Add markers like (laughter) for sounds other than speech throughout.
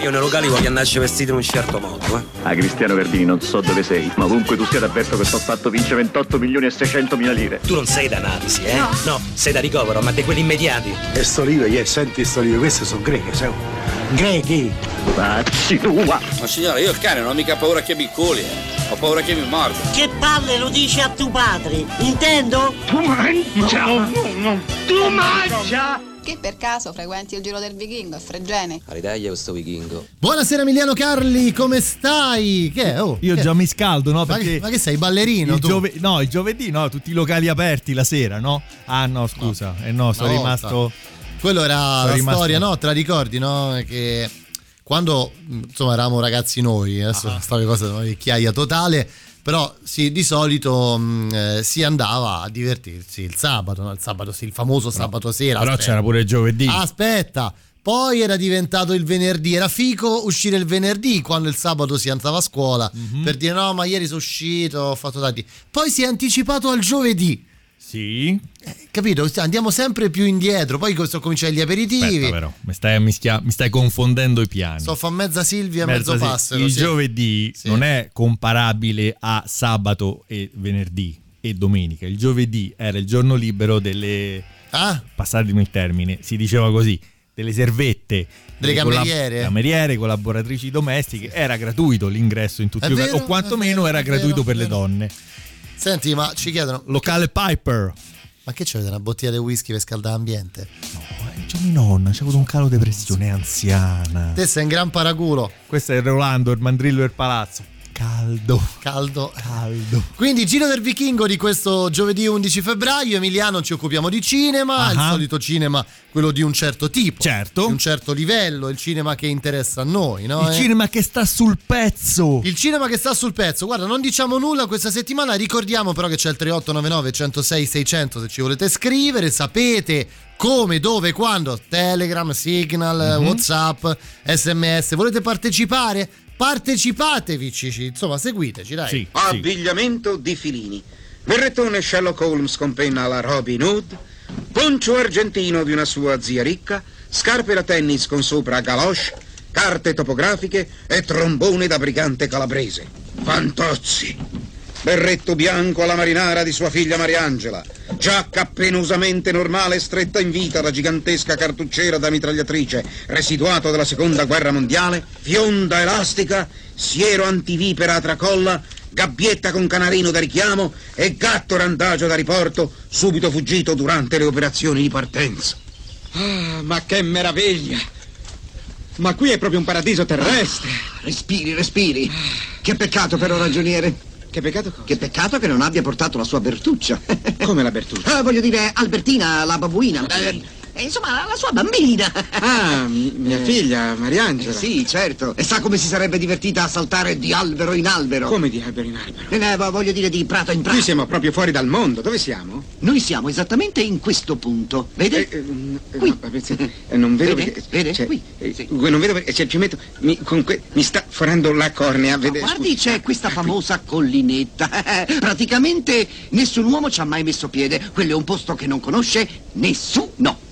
Io nei locali voglio andarci vestito in un certo modo, eh. Ah, Cristiano Verdini, non so dove sei, ma ovunque tu sia t'avverto che sto fatto vince 28 milioni e 600 mila lire. Tu non sei da analisi, eh? No. no sei da ricovero, ma di quelli immediati. E sto libro, yeah, senti sto libro, queste sono greche, sai? Grechi! Pazzi tua! Ma signora, io il cane non ho mica paura che mi culi, eh. Ho paura che mi morda. Che palle lo dici a tuo padre, intendo? Tu mangia! Tu mangia! Che per caso frequenti il giro del vichingo a Fregene? Aridaglia questo vichingo. Buonasera Emiliano Carli, come stai? Che è? Oh, Io che- già mi scaldo, no? Ma Perché che, ma che sei, ballerino il tu? giove- no, il giovedì, no, tutti i locali aperti la sera, no? Ah no, scusa, eh no, sono volta. rimasto... Quello era Sono la rimasto- storia, no? Te la ricordi, no? Che quando insomma eravamo ragazzi noi, adesso Ah. sta le cose una vecchiaia totale, però sì, di solito mh, eh, si andava a divertirsi il sabato, no? il sabato sì, il famoso sabato sera. Però aspetta. c'era pure il giovedì. Aspetta, poi era diventato il venerdì, era fico uscire il venerdì quando il sabato si andava a scuola Mhm. per dire no, ma ieri sono uscito, ho fatto tanti. Poi si è anticipato al giovedì. Sì. Capito? Andiamo sempre più indietro. Poi sono cominciati gli aperitivi. Aspetta però, mi stai, mischia- mi stai confondendo i piani. So fa mezza Silvia e mezzo sì. Passero. Il sì. giovedì Sì. non è comparabile a sabato e venerdì e domenica. Il giovedì era il giorno libero delle... Ah, passatemi il termine, si diceva così, delle servette. Delle collab- cameriere. cameriere, collaboratrici domestiche, era gratuito l'ingresso in tutti i vero, o quantomeno vero, era è vero, gratuito per le donne. Senti, ma ci chiedono. Locale Piper. Ma che c'avete una bottiglia di whisky per scaldare l'ambiente? C'è mia nonna, c'è avuto un calo di pressione anziana. Te sei un gran paraculo. Questo è Rolando, il mandrillo del palazzo. Caldo. Caldo. Caldo. Quindi Giro del Vichingo di questo giovedì 11 febbraio, Emiliano ci occupiamo di cinema, il Ah. solito cinema, quello di un certo tipo, Certo. di un certo livello, il cinema che interessa a noi, no? Il Eh? cinema che sta sul pezzo. Il cinema che sta sul pezzo, guarda, non diciamo nulla questa settimana, ricordiamo però che c'è il 3899 106 600 se ci volete scrivere, sapete come, dove, quando, Telegram, Signal, Mhm. Whatsapp, SMS, volete partecipare? Partecipatevi, cici. insomma, seguiteci, dai. Sì, sì. Abbigliamento di filini. Berrettone Sherlock Holmes con penna alla Robin Hood. Poncio argentino di una sua zia ricca. Scarpe da tennis con sopra galoche. Carte topografiche e trombone da brigante calabrese. Fantozzi. Berretto bianco alla marinara di sua figlia Mariangela. Giacca penosamente normale stretta in vita da gigantesca cartucciera da mitragliatrice, residuato della seconda guerra mondiale, fionda elastica, siero antivipera a tracolla, gabbietta con canarino da richiamo e gatto randagio da riporto, subito fuggito durante le operazioni di partenza. Ah, ma che meraviglia! Ma qui è proprio un paradiso terrestre. Respiri, respiri. Che peccato però, ragioniere. Che peccato cosa? Che peccato che non abbia portato la sua Bertuccia. Come la Bertuccia? Ah, voglio dire, Albertina, la babuina. Eh, eh, insomma, la sua bambina. Ah, mi- mia figlia, Mariangela. Eh, sì, certo. E sa come si sarebbe divertita a saltare di albero in albero? Come di albero in albero? Eh, eh, ma voglio dire di prato in prato. Qui siamo proprio fuori dal mondo. Dove siamo? Noi siamo esattamente in questo punto. Vede? Eh, eh, eh, Qui. no, vabbè, eh, non vedo Vede? perché. Vede? cioè, Qui. eh, Sì. Non vedo perché. C'è il piumetto. Mi, con que- mi sta forando la cornea. Ma Vede, guardi, scusi. c'è questa famosa collinetta. (laughs) Praticamente nessun uomo ci ha mai messo piede. Quello è un posto che non conosce nessuno.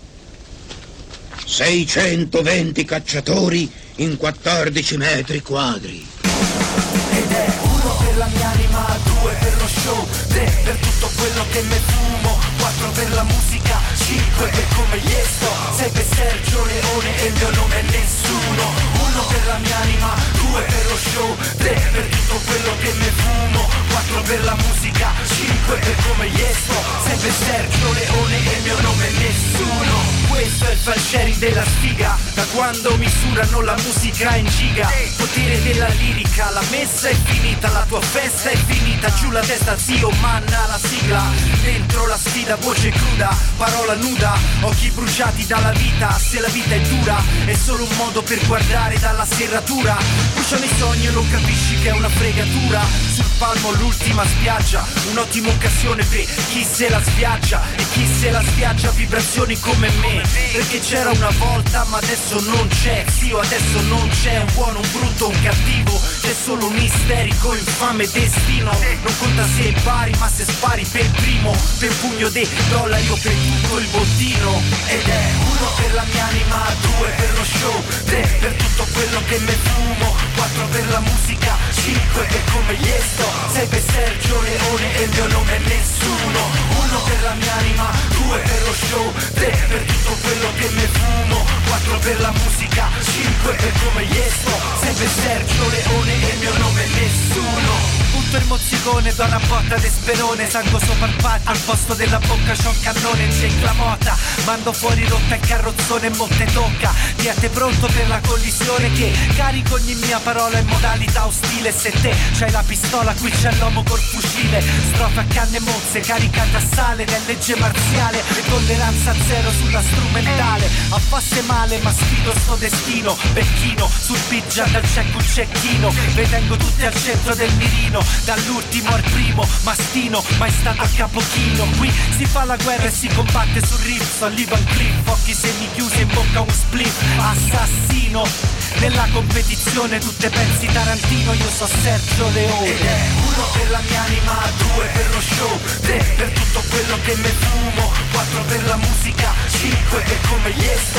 620 cacciatori in 14 metri quadri. Ed è uno per la mia anima, due per lo show, tre per tutto quello che me fumo, quattro per la musica, cinque per come gli sto, sei per Sergio Leone e il mio nome è nessuno. Uno per la mia anima, due per lo show, tre per tutto quello che me fumo, quattro per la musica, cinque per come gli sto, sei per Sergio Leone e il mio nome è nessuno. Questo è il fan sharing della sfiga Da quando misurano la musica in giga Potere della lirica La messa è finita, la tua festa è finita Giù la testa zio, manna la sigla Dentro la sfida, voce cruda Parola nuda, occhi bruciati dalla vita Se la vita è dura È solo un modo per guardare dalla serratura. Bruciano i sogni e non capisci che è una fregatura. Sul spalmo l'ultima spiaggia Un'ottima occasione per chi se la sviaggia E chi se la sviaggia vibrazioni come me. Perché c'era una volta ma adesso non c'è. Zio adesso non c'è un buono, un brutto, un cattivo. C'è solo un isterico, infame destino. Non conta se pari ma se spari per primo. Per pugno dei dollari o per tutto il bottino Ed è uno per la mia anima, due per lo show Tre per tutto quello che me fumo Quattro per la musica, cinque per come gli sto Sei per Sergio Leone e il mio nome è nessuno Uno per la mia anima, due per lo show Tre per tutto quello che me fumo Quattro per la musica, cinque per come gli sto Sei per Sergio Leone e il mio nome è nessuno Il mozzicone, do una botta di sperone Sangue sopra il patto, al posto della bocca c'ho un cannone c'è la mota. Mando fuori rotta e carrozzone e molte tocca. Diete pronto per la collisione che carico ogni mia parola in modalità ostile. Se te c'hai la pistola, qui c'è l'uomo col fucile. Strofa canne mozze, caricata a sale Nel legge marziale. E tolleranza zero sulla strumentale. Affasse male ma sfido sto destino. Becchino, sul pigia dal cecco un cecchino. Vedengo tutti al centro del mirino Dall'ultimo al primo, mastino Mai stato a capochino Qui si fa la guerra e si combatte sul riff Sullivan Cliff, occhi semi chiusi in bocca un split Assassino nella competizione tu te pensi Tarantino, io so Sergio Leone. Ed è uno per la mia anima, due per lo show Tre per tutto quello che me fumo Quattro per la musica, cinque per come gli sto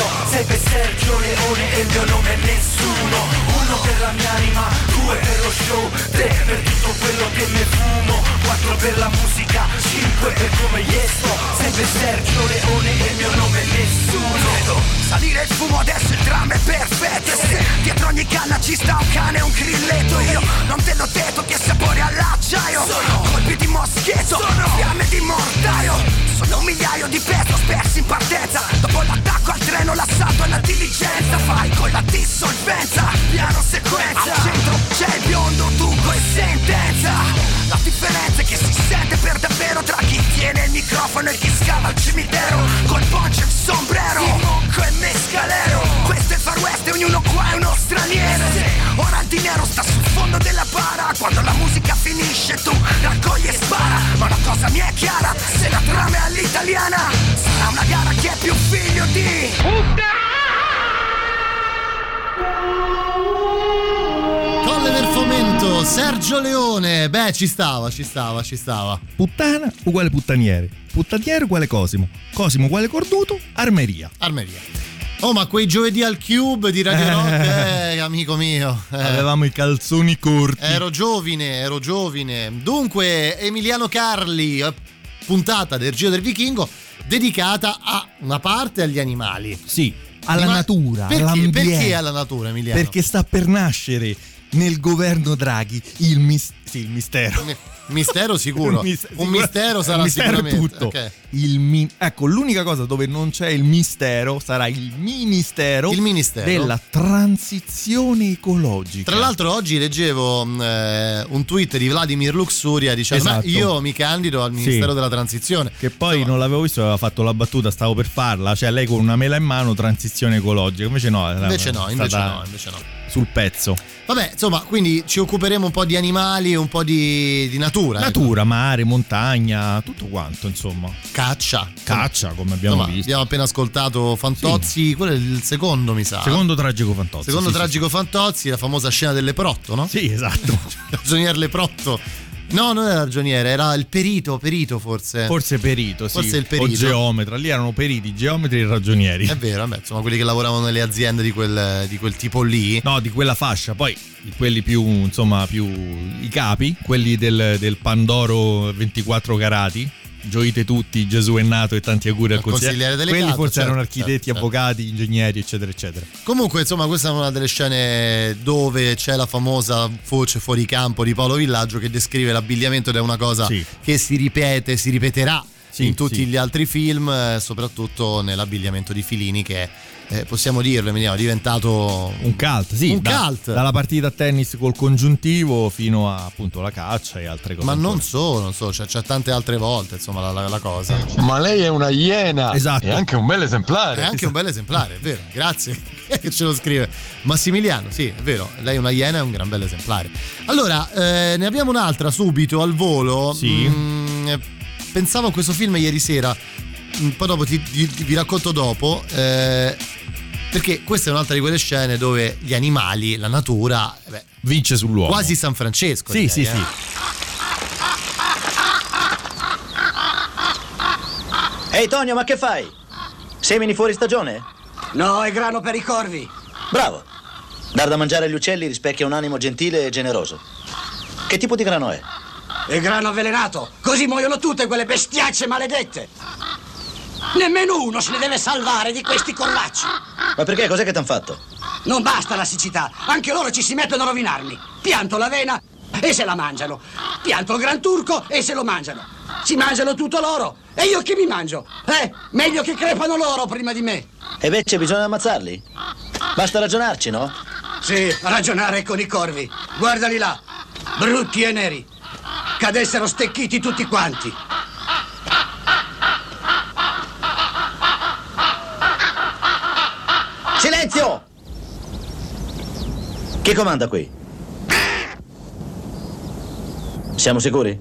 per Sergio Leone e il mio nome nessuno Vedo. Salire il fumo adesso il dramma è perfetto. Dietro ogni canna ci sta un cane e un grilletto Io non il e chi scava il cimitero Col poncio e il sombrero, monco e mescalero Questo è il far west e ognuno qua è uno straniero Ora il dinero sta sul fondo della bara Quando la musica finisce tu raccogli e spara Ma una cosa mi è chiara, se la trama è all'italiana Sarà una gara che è più figlio di... Colle del Fomento, Sergio Leone. Beh, ci stava, ci stava, ci stava. Puttana uguale puttaniere. Puttaniere uguale Cosimo. Cosimo uguale Corduto. Armeria. Armeria. Oh, ma quei giovedì al Cube di Radio Eh. Rock, (laughs) eh, amico mio. eh. Avevamo i calzoni corti. Ero giovine, ero giovine. Dunque, Emiliano Carli, eh, puntata del Giro del Vichingo, dedicata a una parte agli animali. Sì, alla Ma natura, Perché, perché alla natura, Emiliano? Perché sta per nascere nel governo Draghi il, mis- sì, il mistero. Mistero sicuro. (laughs) Un mis- Un mistero sarà mistero sicuramente. tutto. Ok. Il mi- ecco, l'unica cosa dove non c'è il mistero sarà il ministero, Il ministero. della transizione ecologica. Tra l'altro oggi leggevo mh, eh, un tweet di Vladimir Luxuria dicendo Esatto. "Ma io mi candido al Ministero Sì. della Transizione. Che poi non l'avevo visto, aveva fatto la battuta, stavo per farla, cioè lei con una mela in mano, transizione ecologica. Invece no, Invece no, invece no, invece no. Sul pezzo. Vabbè, insomma, quindi ci occuperemo un po' di animali un po' di, di natura. ecco. Natura, mare, montagna, tutto quanto, insomma. Caccia. Caccia, come abbiamo Insomma, visto. abbiamo appena ascoltato Fantozzi, quello è il secondo, mi sa. Secondo tragico Fantozzi. Secondo sì, sì, tragico Fantozzi, la famosa scena del leprotto, no? Sì, esatto. (laughs) Ragionier leprotto. No, non era ragioniere, era il perito, perito forse. Forse perito, sì. Forse il perito. O geometra. Lì erano periti, geometri e ragionieri. È vero, vabbè, insomma, quelli che lavoravano nelle aziende di quel, di quel tipo lì. No, di quella fascia. Poi quelli più, insomma, più i capi, quelli del, del Pandoro 24 carati. Gioite tutti, Gesù è nato e tanti auguri al Al consigliere consigliere. delegato, Quelli forse certo, erano architetti, certo, certo. avvocati, ingegneri, eccetera, eccetera. Comunque, insomma, questa è una delle scene dove c'è la famosa voce fuori campo di Paolo Villaggio che descrive l'abbigliamento ed è una cosa Sì. che si ripete, si ripeterà in tutti sì. gli altri film, eh, soprattutto nell'abbigliamento di Filini che eh, possiamo dirlo, Emiliano, è diventato Un cult, sì. Un da- cult. Dalla partita a tennis col congiuntivo fino a appunto la caccia e altre cose. Ma non solo, non so, c'è, c'è tante altre volte, insomma, la, la- la cosa. Ma lei è una iena. Esatto. È anche un bel esemplare. È anche un bel esemplare, è vero, grazie. (laughs) che ce lo scrive Massimiliano, sì, è vero, lei è una iena, è un gran bel esemplare. Allora, eh, ne abbiamo un'altra subito al volo. Sì. Mm, pensavo a questo film ieri sera, un po' dopo ti, ti- ti- vi racconto dopo. eh, perché questa è un'altra di quelle scene dove gli animali, la natura, eh beh, Vince sull'uomo. quasi San Francesco. Sì, direi, sì, eh. sì. Ehi Tonio, ma che fai? Semini fuori stagione? No, è grano per i corvi. Bravo. Dar da mangiare agli uccelli rispecchia un animo gentile e generoso. Che tipo di grano è? È grano avvelenato. Così muoiono tutte quelle bestiacce maledette. Nemmeno uno se ne deve salvare di questi collacci. Ma perché? Cos'è che t'han fatto? Non basta la siccità, anche loro ci si mettono a rovinarmi. Pianto l'avena e se la mangiano. Pianto il gran turco e se lo mangiano. Si mangiano tutto loro. E io che mi mangio? Eh, meglio che crepano loro prima di me. E invece bisogna ammazzarli? Basta ragionarci, no? Sì, ragionare con i corvi. Guardali là, brutti e neri. Cadessero stecchiti tutti quanti. Chi comanda qui? Siamo sicuri?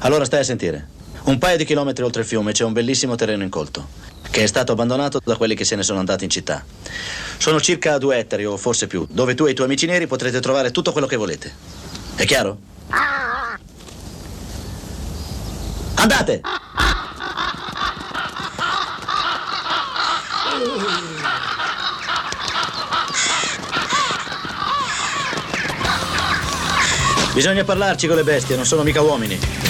Allora stai a sentire. Un paio di chilometri oltre il fiume c'è un bellissimo terreno incolto, che è stato abbandonato da quelli che se ne sono andati in città. Sono circa due ettari o forse più, dove tu e i tuoi amici neri potrete trovare tutto quello che volete. È chiaro? Andate! Bisogna parlarci con le bestie, non sono mica uomini.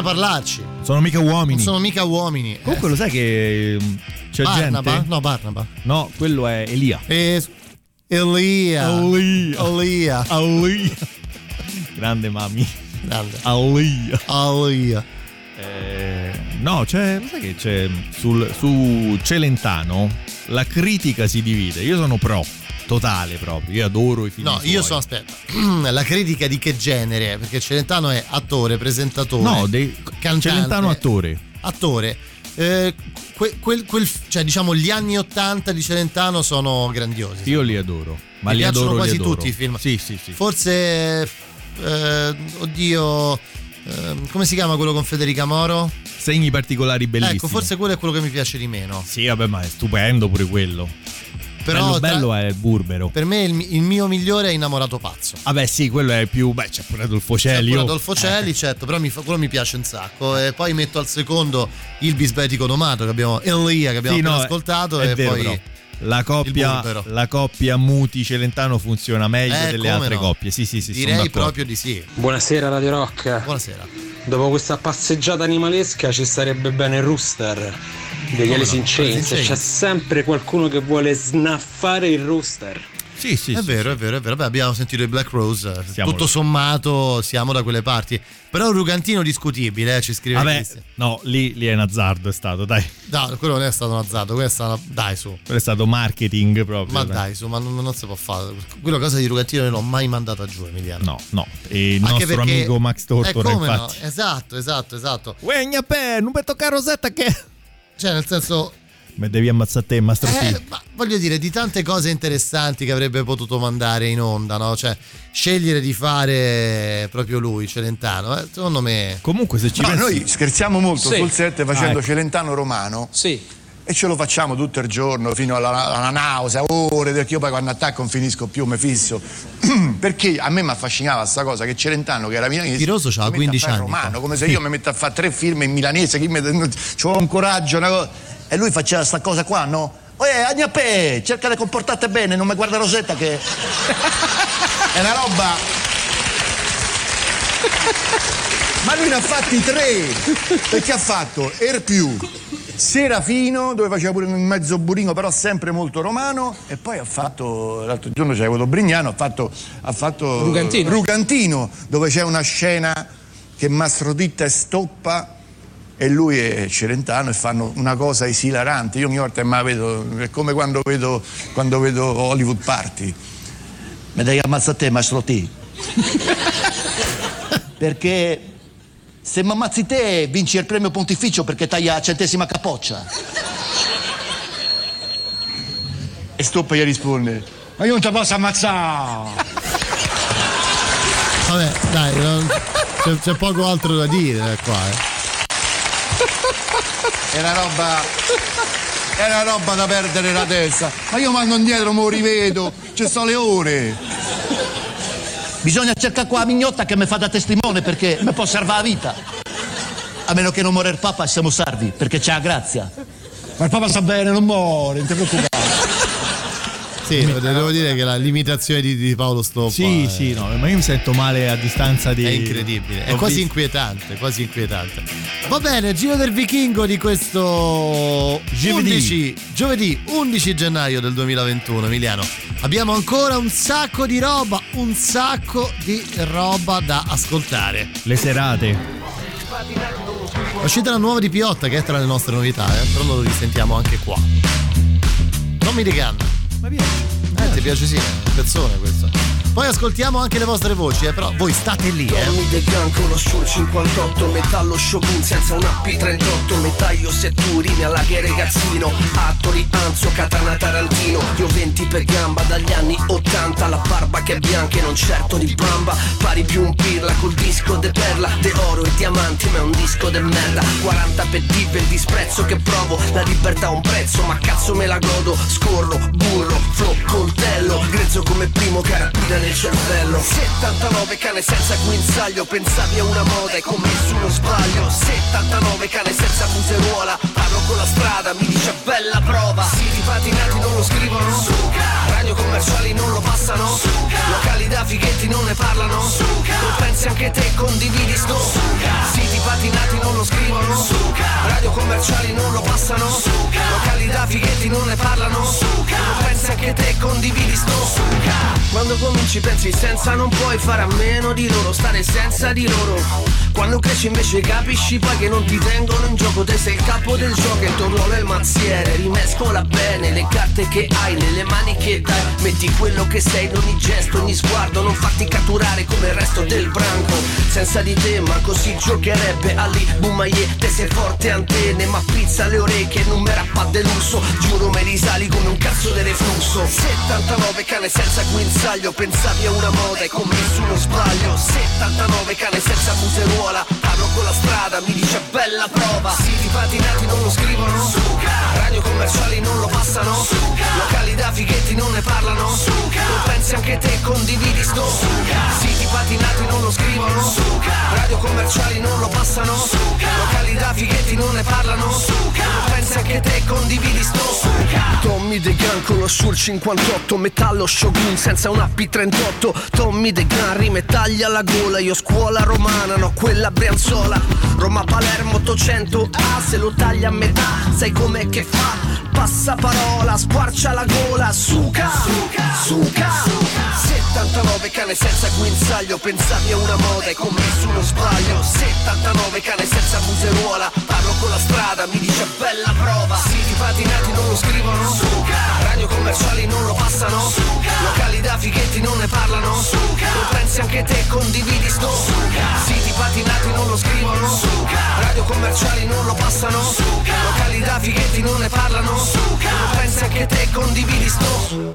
Bisogna parlarci. Sono mica uomini. Non sono mica uomini. Comunque lo sai che mm, c'è Barnaba? gente? No, Barnaba. No, quello è Elia. E... Elia. Elia. Elia. Elia. Grande mami. Grande. Elia. Elia. Eh, no, c'è, sai che c'è sul, su Celentano la critica si divide. Io sono pro, totale proprio. Io adoro i film. No, io sono, aspetta, (clears throat) la critica di che genere? Perché Celentano è attore, presentatore. No, dei, cantante, Celentano attore. Attore. Eh, que, quel, quel, cioè, diciamo, gli anni Ottanta di Celentano sono grandiosi. Io li adoro. Ma Mi li piacciono adoro quasi adoro. tutti i film. Sì, sì, sì. Forse, eh, oddio, eh, come si chiama quello con Federica Moro? Segni particolari bellissimi. Ecco, forse quello è quello che mi piace di meno. Sì, vabbè, ma è stupendo pure quello. Però bello, tra- bello è Burbero. Per me il, il mio migliore è Innamorato Pazzo. Vabbè, sì, quello è più. Beh, c'è pure Adolfo Celli. Pure oh. Adolfo Celli, certo, però mi fa- quello mi piace un sacco. E poi metto al secondo il bisbetico domato che abbiamo, Elia che abbiamo Sì, appena no, ascoltato. è e vero, poi però. La coppia, la coppia Muti Celentano funziona meglio Eh, delle altre no. coppie. Sì, sì, sì. direi proprio di sì. Buonasera Radio Rock. Buonasera. Dopo questa passeggiata animalesca ci starebbe bene il rooster degli Alice in Chains. C'è sempre qualcuno che vuole snaffare il rooster. Sì, sì, è sì, vero, è vero, è vero. Beh, abbiamo sentito i Black Rose. Siamo- Tutto sommato siamo da quelle parti. Però un rugantino discutibile, eh, ci scrive Vabbè, no, lì, lì è un azzardo, è stato, dai. No, quello non è stato un azzardo, quello è stato. Dai, su. Quello è stato marketing proprio. Ma dai, su, ma non, non si può fare. Quella cosa di rugantino non l'ho mai mandata giù, Emiliano. No, no. E il Anche nostro perché- amico Max Tortora, eh, come infatti. No? Esatto, esatto, esatto. Uè, gnapè, non mi tocca Rosetta che. Cioè, nel senso, Mi devi ammazzare te, Mastro T. Eh, ma voglio dire, di tante cose interessanti che avrebbe potuto mandare in onda, no? Cioè, scegliere di fare proprio lui, Celentano, eh, secondo me. Comunque, se No, noi scherziamo molto Sì. sul set facendo Ah, ecco. Celentano romano. Sì. E ce lo facciamo tutto il giorno fino alla, alla nausea, ore, perché io poi quando attacco non finisco più, mi fisso. (clears throat) perché a me mi affascinava sta cosa che Celentano, che era milanese, Tiroso c'ha si mette a 15 fare anni, romano, come se io mi metto a fare tre film in milanese, chi mi c'ho un coraggio, una cosa. E lui faceva sta cosa qua, no? Oye, Agnapè, cerca di comportarti bene, non mi guarda Rosetta che. (laughs) È una roba. Ma lui ne ha fatti tre! Perché ha fatto Er più, Serafino, dove faceva pure un mezzo burino, però sempre molto romano, e poi ha fatto, l'altro giorno c'è avuto Brignano, ha fatto, ha fatto Rugantino. Rugantino, dove c'è una scena che Mastro Ditta stoppa e lui è Celentano e fanno una cosa esilarante. Io ogni volta la vedo, è come quando vedo, quando vedo Hollywood Party. Mi devi ammazzare te, Mastro T. (laughs) Perché se mi ammazzi te vinci il premio pontificio perché taglia la centesima capoccia. E Stoppa gli risponde, ma io non ti posso ammazzare. Vabbè, dai, non- c'è, c'è poco altro da dire eh, qua. eh. È una roba. È una roba da perdere la testa. Ma io mando indietro, mo rivedo. Ci sono le ore. Bisogna cercare qua la mignotta che mi fa da testimone perché mi può salvare la vita. A meno che non muore il Papa e siamo salvi, perché c'ha la grazia. Ma il Papa sta bene, non muore, non ti preoccupare. (laughs) Sì, devo dire che la limitazione di, di Paolo Stoppa Sì, è, sì, no, ma io mi sento male a distanza di. è incredibile, è quasi inquietante, quasi inquietante. Va bene, Giro del Vichingo di questo Giovedì. 11, giovedì 11 gennaio del 2021, Emiliano. Abbiamo ancora un sacco di roba, un sacco di roba da ascoltare. Le serate. È uscita la nuova di Piotta che è tra le nostre novità, eh? però lo risentiamo anche qua. Tommy De Gun. Ma piace. Eh, ti piace sì, è un pezzone questo. Poi ascoltiamo anche le vostre voci, eh, però voi state lì, eh. Tommy De con lo Shure 58 Metallo Shogun senza un AP38 Metaglio setturini alla che ragazzino. Attori, Anzo, Katana Tarantino Io 20 per gamba dagli anni 80 La barba che è bianca e non certo di bamba. Pari più un pirla col disco de perla De oro e diamanti ma è un disco de merda. 40 per dive il disprezzo che provo La libertà ha un prezzo ma cazzo me la godo. Scorro, burro, flow, coltello Grezzo come primo carabina nel cervello. 79 cane senza guinzaglio Pensavi a una moda e commesso uno sbaglio. 79 cane senza museruola Con la strada, mi dice bella prova. Siti patinati non lo scrivono. Suca! Radio commerciali non lo passano. Locali da fighetti non ne parlano. Lo pensi anche te, condividi sto. Siti patinati non lo scrivono. Radio commerciali non lo passano. Locali da fighetti non ne parlano. Lo pensi anche te, condividi sto. Quando cominci pensi senza non puoi fare a meno di loro Stare senza di loro. Quando cresci invece capisci poi che non ti tengono in gioco Te sei il capo del gioco e il tuo ruolo è mazziere Rimescola bene le carte che hai nelle mani che dai. Metti quello che sei in ogni gesto, ogni sguardo Non farti catturare come il resto del branco. Senza di te ma così giocherebbe Ali Bumaye Te sei forte antenne ma pizza le orecchie Non mi rappa deluso Giuro me risali come un cazzo di reflusso 79 cane senza guinzaglio Pensavi a una moda e commesso uno sbaglio. 79 cane senza museruola Con la strada, mi dice bella prova. Siti patinati non lo scrivono. Radio commerciali non lo passano. Locali da fighetti non ne parlano. Lo pensi anche te, condividi sto. Siti patinati non lo scrivono. Radio commerciali non lo passano. Locali da fighetti non ne parlano. Lo pensi anche te, condividi sto. Tommy De Gun con lo Shure 58 Metallo Shogun senza una P38 Tommy De Gun rimetaglia alla gola Io scuola romana, no quella brianzola Roma Palermo 800 Ah se lo taglia a metà Sai com'è che fa? Passa parola, squarcia la gola Suca, suca, 79 cane senza guinzaglio Pensavi a una moda e commesso uno sbaglio. 79 cane senza museruola Parlo con la strada, mi dice bella prova. Siti patinati non lo scrivono. Radio commerciali non lo passano. Locali da fighetti non ne parlano. Lo pensi anche te, condividi sto. Siti patinati non lo scrivono. Radio commerciali non lo passano. Locali da fighetti non ne parlano. Lo pensi anche te, condividi sto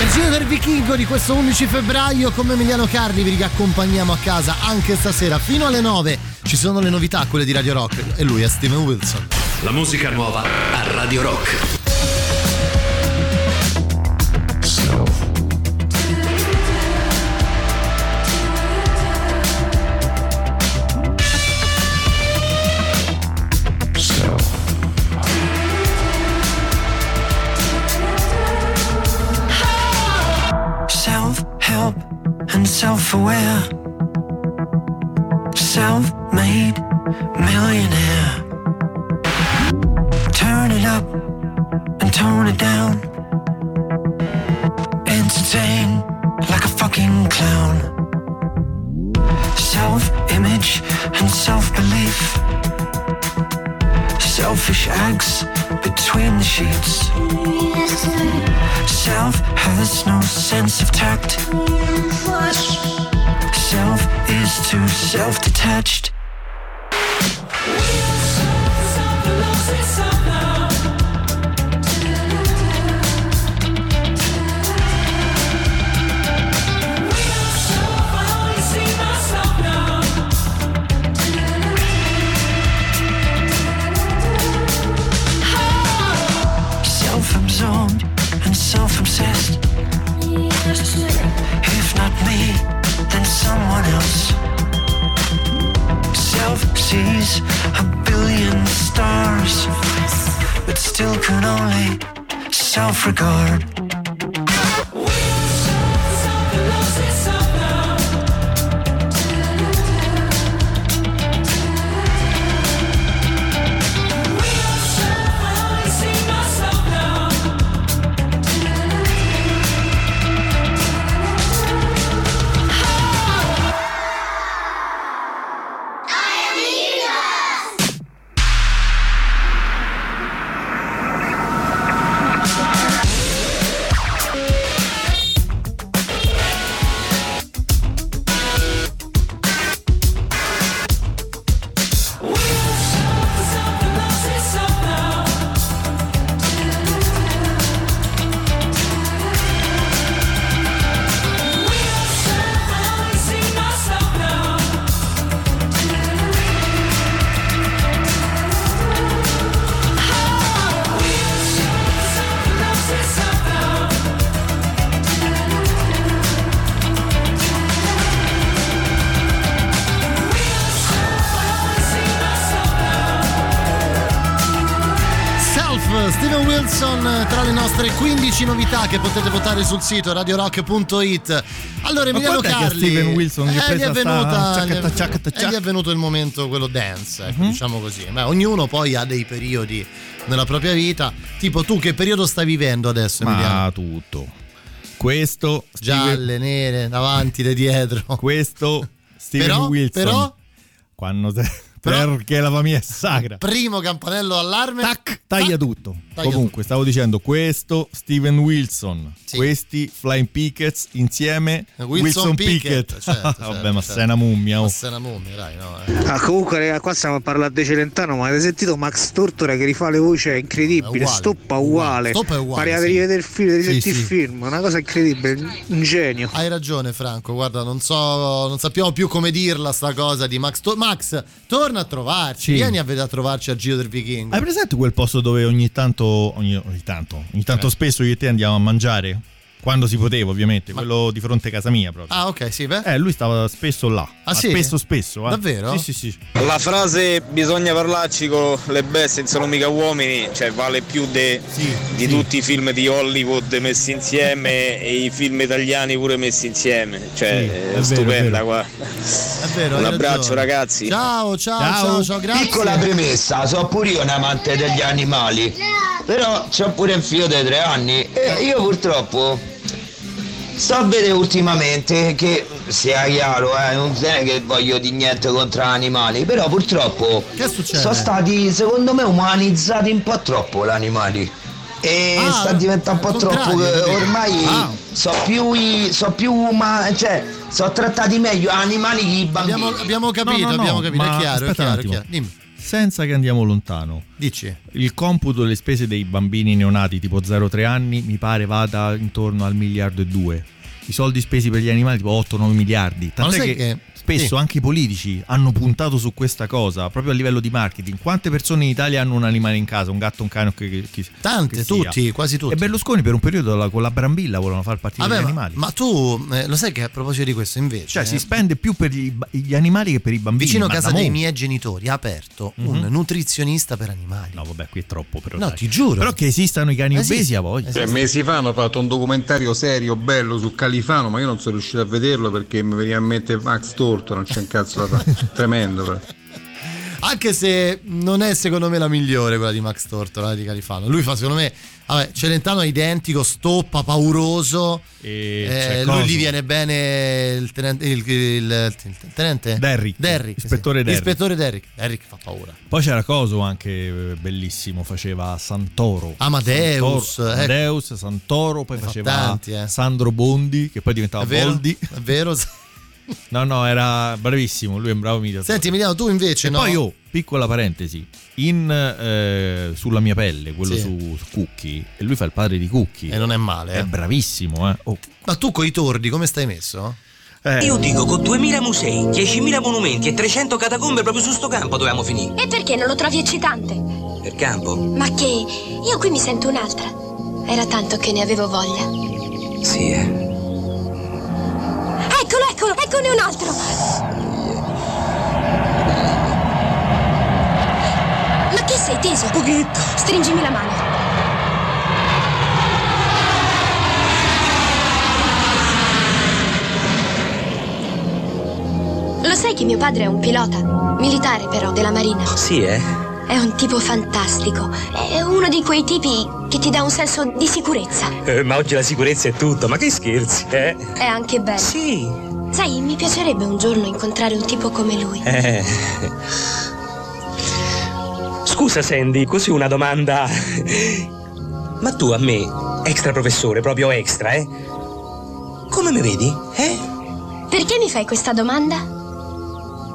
Il giro del vichingo di questo 11 febbraio come Emiliano Carli vi riaccompagniamo a casa anche stasera fino alle 9 ci sono le novità quelle di Radio Rock e lui è Steven Wilson La musica nuova a Radio Rock. And self aware. Self made millionaire. Turn it up and tone it down. Entertain like a fucking clown. Self image and self belief. Selfish acts between the sheets. Self has no sense of tact. Self is too self detached. Self obsessed. If not me, then someone else. Self sees a billion stars, but still can only self regard. Che potete votare sul sito radiorock.it. Allora Emiliano Carli Steven Wilson gli è eh, gli, è sta venuta, ciacca- gli, è, ciacca- eh, gli è venuto il momento quello dance, ecco, diciamo così. Beh, ognuno poi ha dei periodi nella propria vita. Tipo tu che periodo stai vivendo adesso Emiliano? Ma tutto. Questo Gialle, nere, davanti e dietro. Questo Steven Però- Wilson. però- Quando te- perché la famiglia è sacra. Primo campanello d'allarme. Tac, taglia tutto. Taglia Comunque, stavo dicendo questo Steven Wilson, Sì. questi Flying Pickets insieme Wilson, Pickett. Pickett, (laughs) certo, Vabbè, certo, ma certo. sei una mummia. oh. Ma sei una mummia, dai, no. eh. Ah, comunque, raga, qua stiamo a parlare di Celentano, ma avete sentito Max Tortora che rifà le voci? È incredibile. È uguale, Stoppa uguale. Stoppa è uguale, Pareva sì. di rivedere il film, di Sì, il film. Una cosa incredibile, un genio. Hai ragione, Franco. Guarda, non so, non sappiamo più come dirla sta cosa di Max. To- Max, torna a trovarci. Sì. Vieni a, ved- a trovarci al Giro del Vichingo. Hai presente quel posto dove ogni tanto, ogni, ogni tanto, ogni tanto Eh. spesso io e te andiamo a mangiare? Quando si poteva, ovviamente, quello di fronte a casa mia proprio. Ah, ok, sì, beh. Eh, lui stava spesso là. Ah, Ma sì? Spesso, spesso. eh. Davvero? Sì, sì, sì. La frase bisogna parlarci con le bestie, non sono mica uomini, cioè vale più de- di tutti i film di Hollywood messi insieme e i film italiani pure messi insieme. Cioè, Sì, è, è vero, stupenda qua. È vero, Un abbraccio ragione. ragazzi. Ciao, ciao, ciao, ciao, grazie. Piccola premessa, so pure io un amante degli animali, però c'ho pure un figlio di tre anni e io purtroppo sto a vedere ultimamente che sia chiaro, eh, non è che voglio di niente contro gli animali, però purtroppo Che succede? sono stati secondo me umanizzati un po' troppo gli animali. E Ah, sta diventando un po' troppo capito? ormai Ah. so più i- so più umani, cioè sono trattati meglio animali che i bambini. Abbiamo, abbiamo capito, No, no, no, abbiamo capito. È chiaro, è chiaro, è chiaro. Dimmi. Senza che andiamo lontano. Dici? Il computo delle spese dei bambini neonati tipo 0-3 anni mi pare vada intorno al miliardo e due. I soldi spesi per gli animali tipo 8-9 miliardi. Tant'è che, che- spesso sì. anche i politici hanno puntato su questa cosa proprio a livello di marketing. Quante persone in Italia hanno un animale in casa, un gatto, un cane che, che, Tante, che tutti, quasi tutti. E Berlusconi per un periodo la- con la Brambilla volevano far partire Vabbè, gli ma, animali. ma tu eh, lo sai che a proposito di questo invece cioè eh, si spende più per gli, gli animali che per i bambini. vicino a ma casa dei miei genitori ha aperto un Mhm. nutrizionista per animali. No, vabbè, qui è troppo però. No, dai. ti giuro. Però che esistano i cani Esiste. obesi a voglia. Cioè, mesi fa hanno fatto un documentario serio, bello su Califano, ma io non sono riuscito a vederlo perché mi veniva in mente Max Torto, non c'è un cazzo da fare. (laughs) Tremendo. però. Anche se non è secondo me la migliore quella di Max Tortora di Califano. Lui fa secondo me, vabbè, Celentano è identico, stoppa, pauroso. E Eh, lui gli viene bene il tenente. Il, il- il tenente? Derrick. Derrick. Ispettore sì. Derrick. Ispettore Derrick. Derrick fa paura. Poi c'era Coso anche eh, bellissimo, faceva Santoro. Amadeus, Santoro, ecco. Amadeus, Santoro, poi Ne faceva tanti, eh. Sandro Bondi, che poi diventava È vero? Boldi. È vero? (laughs) No, no, era bravissimo, lui è un bravo imitatore. Senti Emiliano, tu invece e no? poi oh, piccola parentesi, in eh, Sulla mia pelle, quello Sì. su, su Cookie, e lui fa il padre di Cookie. E non è male, È eh. bravissimo, eh. Oh. Ma tu coi tordi come stai messo? Eh, Io dico, con 2000 musei, 10.000 monumenti e 300 catacombe proprio su sto campo dovevamo finire. E perché non lo trovi eccitante? Per campo? Ma che? Io qui mi sento un'altra. Era tanto che ne avevo voglia. Sì, eh. Eccolo, eccolo, eccone un altro. Ma che sei teso? Pochetto. Stringimi la mano. Lo sai che mio padre è un pilota? Militare però, della Marina. Sì, eh. È un tipo fantastico. È uno di quei tipi che ti dà un senso di sicurezza. Eh, Ma oggi la sicurezza è tutto, ma che scherzi, eh? È anche bello. Sì. Sai, mi piacerebbe un giorno incontrare un tipo come lui. Eh. Scusa Sandy, così una domanda. (laughs) Ma tu a me, extra professore, proprio extra, eh? Come mi vedi? Eh? Perché mi fai questa domanda?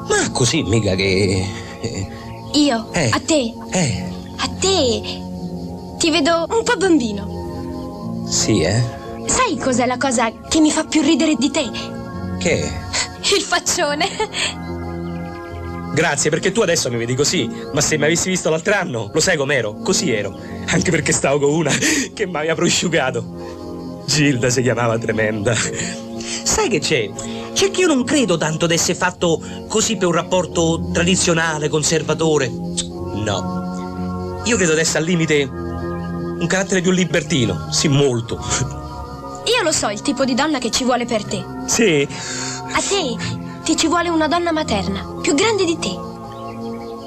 Ma così mica che. Io? Eh. A te? Eh, A te? Ti vedo un po' bambino. sì, eh? Sai cos'è la cosa che mi fa più ridere di te? Che? Il faccione. Grazie, perché tu adesso mi vedi così, ma se mi avessi visto l'altro anno, lo sai com'ero? Così ero. Anche perché stavo con una che mi aveva prosciugato. Gilda si chiamava tremenda. Sai che c'è? C'è che io non credo tanto d'essere fatto così per un rapporto tradizionale, conservatore. No. Io credo d'essere al limite un carattere un libertino, sì, molto. Io lo so il tipo di donna che ci vuole per te. Sì, A te ti ci vuole una donna materna, più grande di te.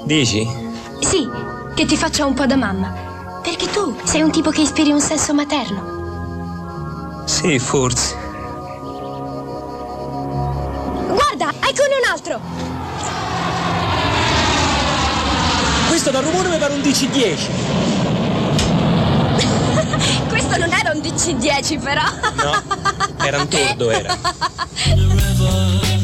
dici? Sì, che ti faccia un po' da mamma. Perché tu sei un tipo che ispiri un senso materno. Sì, forse. Altro! Questo da rumore mi pare un DC-10. Questo non era un DC-10 però. No, era un tordo, era. (laughs)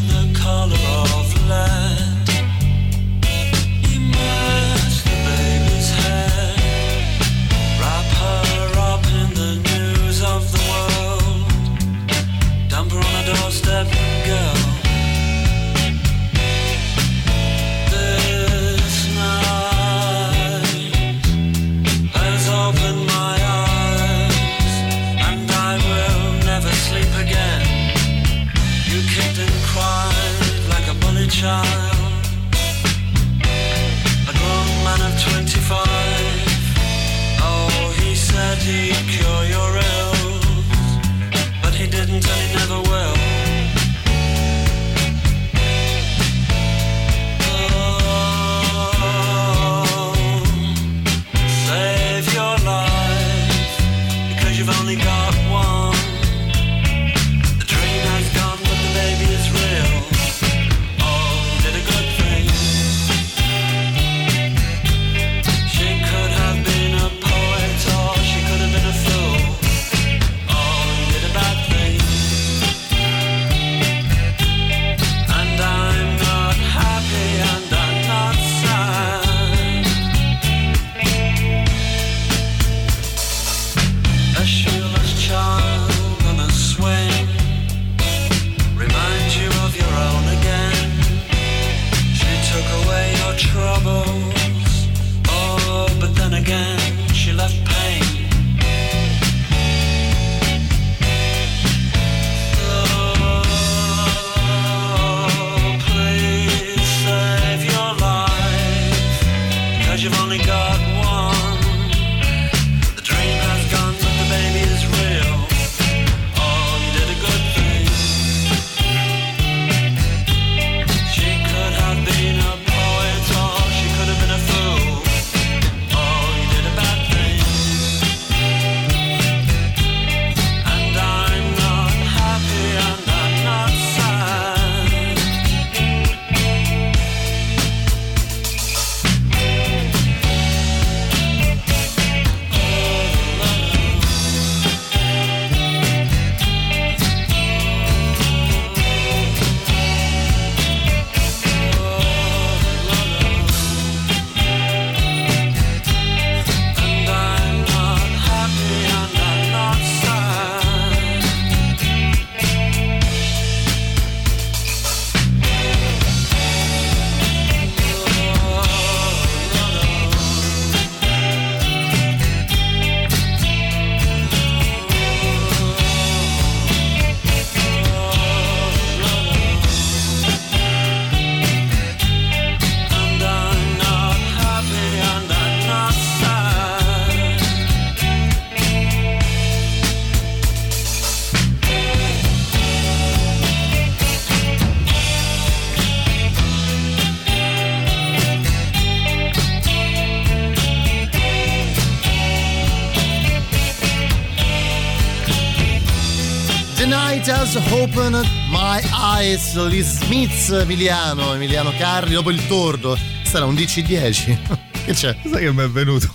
opened my eyes. Gli Smiths Emiliano, Emiliano Carri, dopo il tordo. Sarà un DC10. (laughs) che c'è? Sai che mi è venuto?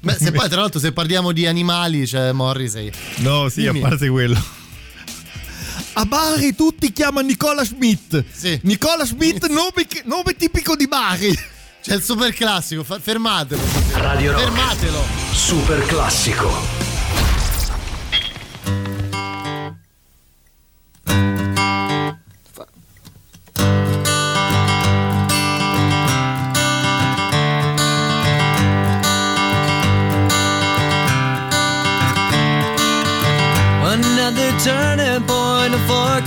Beh, se poi tra l'altro se parliamo di animali, cioè Morrissey. No, sì, Dimmi. a parte quello. A Bari tutti chiamano Nicola Schmidt. Nicola Schmidt, nome, nome tipico di Bari. C'è il super classico, fermatelo. Radio Rock. Fermatelo. Super classico.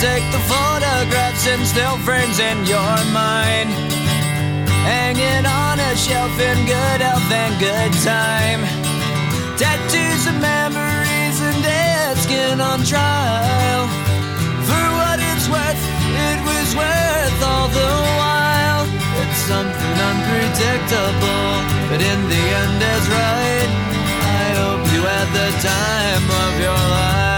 Take the photographs and still frames in your mind. Hanging on a shelf in good health and good time. Tattoos of memories and dead skin on trial. For what it's worth, it was worth all the while. It's something unpredictable, but in the end is right. I hope you had the time of your life.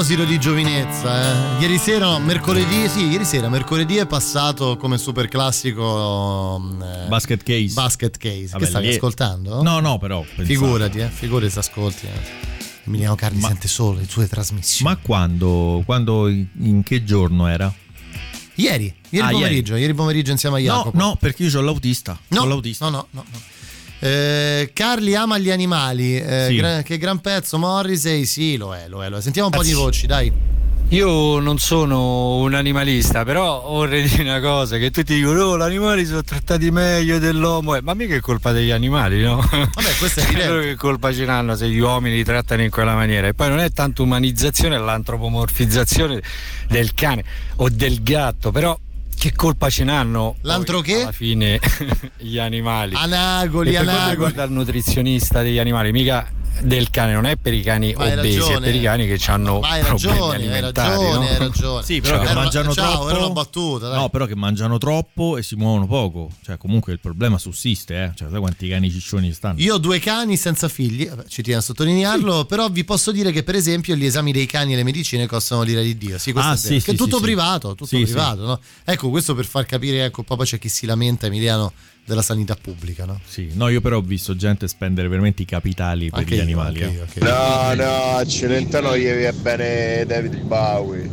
Proposito di giovinezza, eh. ieri sera, no, mercoledì, sì, ieri sera, mercoledì è passato come super classico eh, Basket Case. Basket Case. Vabbè, che stavi lì- ascoltando? No, no, però. pensavo. Figurati, eh, figurati se ascolti. eh. Emiliano Carni sente solo le sue trasmissioni. Ma quando, quando in, che giorno era? Ieri, ieri Ah, pomeriggio, ieri. pomeriggio insieme a Jacopo. No, no, perché io ho l'autista. No, l'autista. no, no, no, no. Eh, Carli ama gli animali, eh, Sì. gra- che gran pezzo, Morrissey, sì, lo è, lo è, lo è. Sentiamo un po' di voci, dai. Io non sono un animalista, però vorrei dire una cosa, che tutti dicono oh, gli animali sono trattati meglio dell'uomo, Eh, ma mica è colpa degli animali, no? Vabbè, questo è (laughs) Cioè, evidente. che colpa ce l'hanno se gli uomini li trattano in quella maniera? E poi non è tanto umanizzazione, è l'antropomorfizzazione del cane o del gatto, però che colpa ce n'hanno? poi, L'antro che? Alla fine (laughs) gli animali. Anagoli, E anagoli. il nutrizionista degli animali, mica del cane, non è per i cani Ma hai obesi, è per i cani che hanno hai problemi ragione, hai alimentari. ragione, no? hai ragione. Sì, però Era che mangiano ciao, troppo. era una battuta, dai. No, però che mangiano troppo e si muovono poco. Cioè, comunque il problema sussiste, eh. Cioè, sai quanti cani ciccioni stanno? Io ho due cani senza figli, vabbè, ci tiene a sottolinearlo, però vi posso dire che per esempio gli esami dei cani e le medicine costano l'ira di Dio. Sì, questo Ah, è vero. sì, che è sì, tutto sì, sì. privato, tutto Sì, sì. privato, no? Ecco, questo per far capire, ecco, poi c'è chi si lamenta, Emiliano, della sanità pubblica, no? Sì, no, io però ho visto gente spendere veramente i capitali per Anche gli io, animali. anche eh. io, anche No, no, a Celentano gli viene bene David Bowie.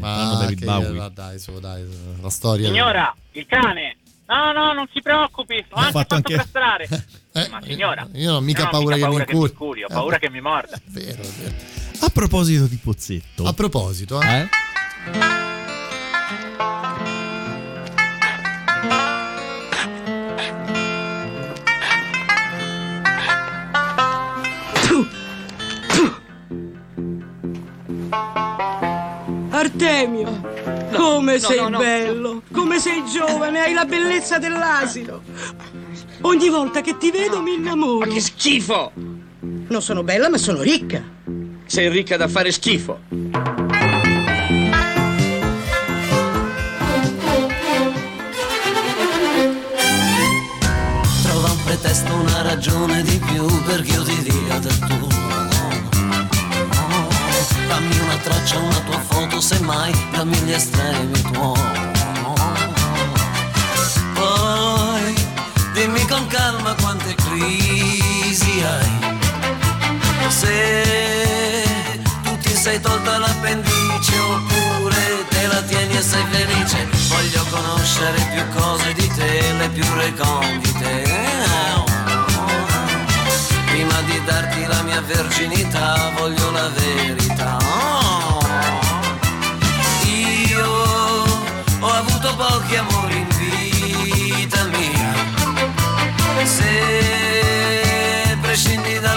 Ma David che- Bowie. ma dai, su, dai, la storia. Signora, il cane. No, no, non si preoccupi. Ho anche fatto fatto, anche- castrare. (laughs) Ma signora, Io non ho mica io non paura che mi paura inculi, ho Eh, paura che mi morda. (laughs) Vero, vero. A proposito di Pozzetto. A proposito, eh? Artemio, come no, sei no, no. bello, come sei giovane, hai la bellezza dell'asino. Ogni volta che ti vedo mi innamoro. Ma che schifo! Non sono bella, ma sono ricca. Sei ricca da fare schifo. Trova un pretesto, una ragione di più perché io ti dia del tuo. Dammi una tua foto, semmai dammi gli estremi tuoi. Poi dimmi con calma quante crisi hai. Se tu ti sei tolta l'appendice oppure te la tieni e sei felice, voglio conoscere più cose di te, le più recondite. Prima di darti la mia verginità voglio la verità. Pochi amori in vita mia. Se prescindi dall'affetto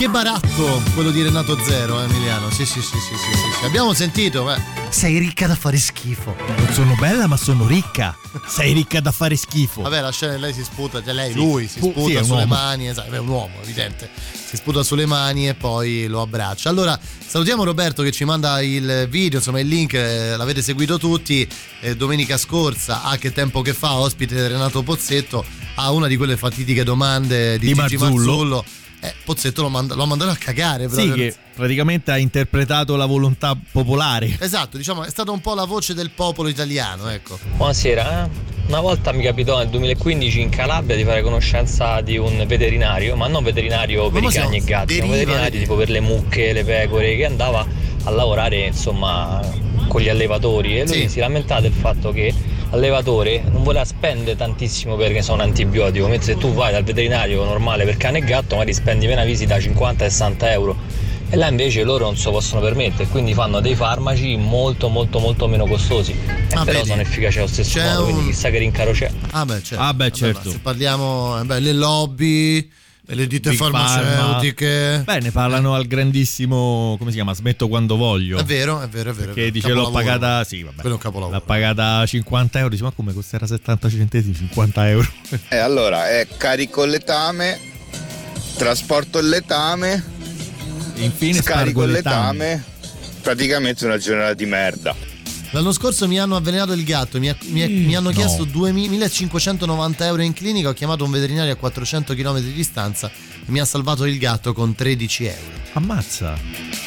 che baratto quello di Renato Zero, eh, Emiliano. Sì, sì, sì, sì, sì, sì, sì. Abbiamo sentito, sei ricca da fare schifo. Non sono bella, ma sono ricca. Sei ricca da fare schifo. Vabbè, la scena lei si sputa, cioè lei, Sì, lui si spu- sputa sulle uomo. mani, esatto, è un uomo, evidente. Si sputa sulle mani e poi lo abbraccia. Allora, salutiamo Roberto che ci manda il video, insomma il link, eh, l'avete seguito tutti. Eh, domenica scorsa, a che tempo che fa, ospite Renato Pozzetto, a una di quelle fatitiche domande di, Di Gigi Marzullo. Eh, Pozzetto lo, manda- lo ha mandato a cagare Sì, proprio. che praticamente ha interpretato la volontà popolare. Esatto, diciamo, è stata un po' la voce del popolo italiano, ecco. Buonasera, eh. una volta mi capitò nel 2015 in Calabria di fare conoscenza di un veterinario, ma non veterinario per Come i cani e gatti, un Deriva, veterinario vedi? tipo per le mucche, le pecore, che andava a lavorare insomma con gli allevatori e lui Sì. si lamentava del fatto che l'allevatore non voleva spendere tantissimo per che so, un antibiotico, mentre se tu vai dal veterinario normale per cane e gatto magari spendi per una visita 50-60 euro e là invece loro non se lo possono permettere, quindi fanno dei farmaci molto molto molto meno costosi, e Ah, però vedi? sono efficaci allo stesso C'è modo, quindi un- chissà che rincaro c'è. Ah beh, certo. Ah, beh, Vabbè, certo. ma se parliamo, eh, beh, le lobby, le ditte Big farmaceutiche. Beh, ne parlano al grandissimo, come si chiama? Smetto quando voglio. È vero, è vero, è vero. Che dice l'ho pagata, sì, vabbè. Quello è un capolavoro. L'ha pagata 50 euro. Dice, ma come costerà 70 centesimi? 50 euro. E allora è carico il letame, trasporto il letame, infine scarico il letame. letame. Praticamente una giornata di merda. L'anno scorso mi hanno avvelenato il gatto, mi, ha- mi ha- mi hanno No. chiesto 2590 euro in clinica, ho chiamato un veterinario a 400 km di distanza e mi ha salvato il gatto con 13 euro. Ammazza.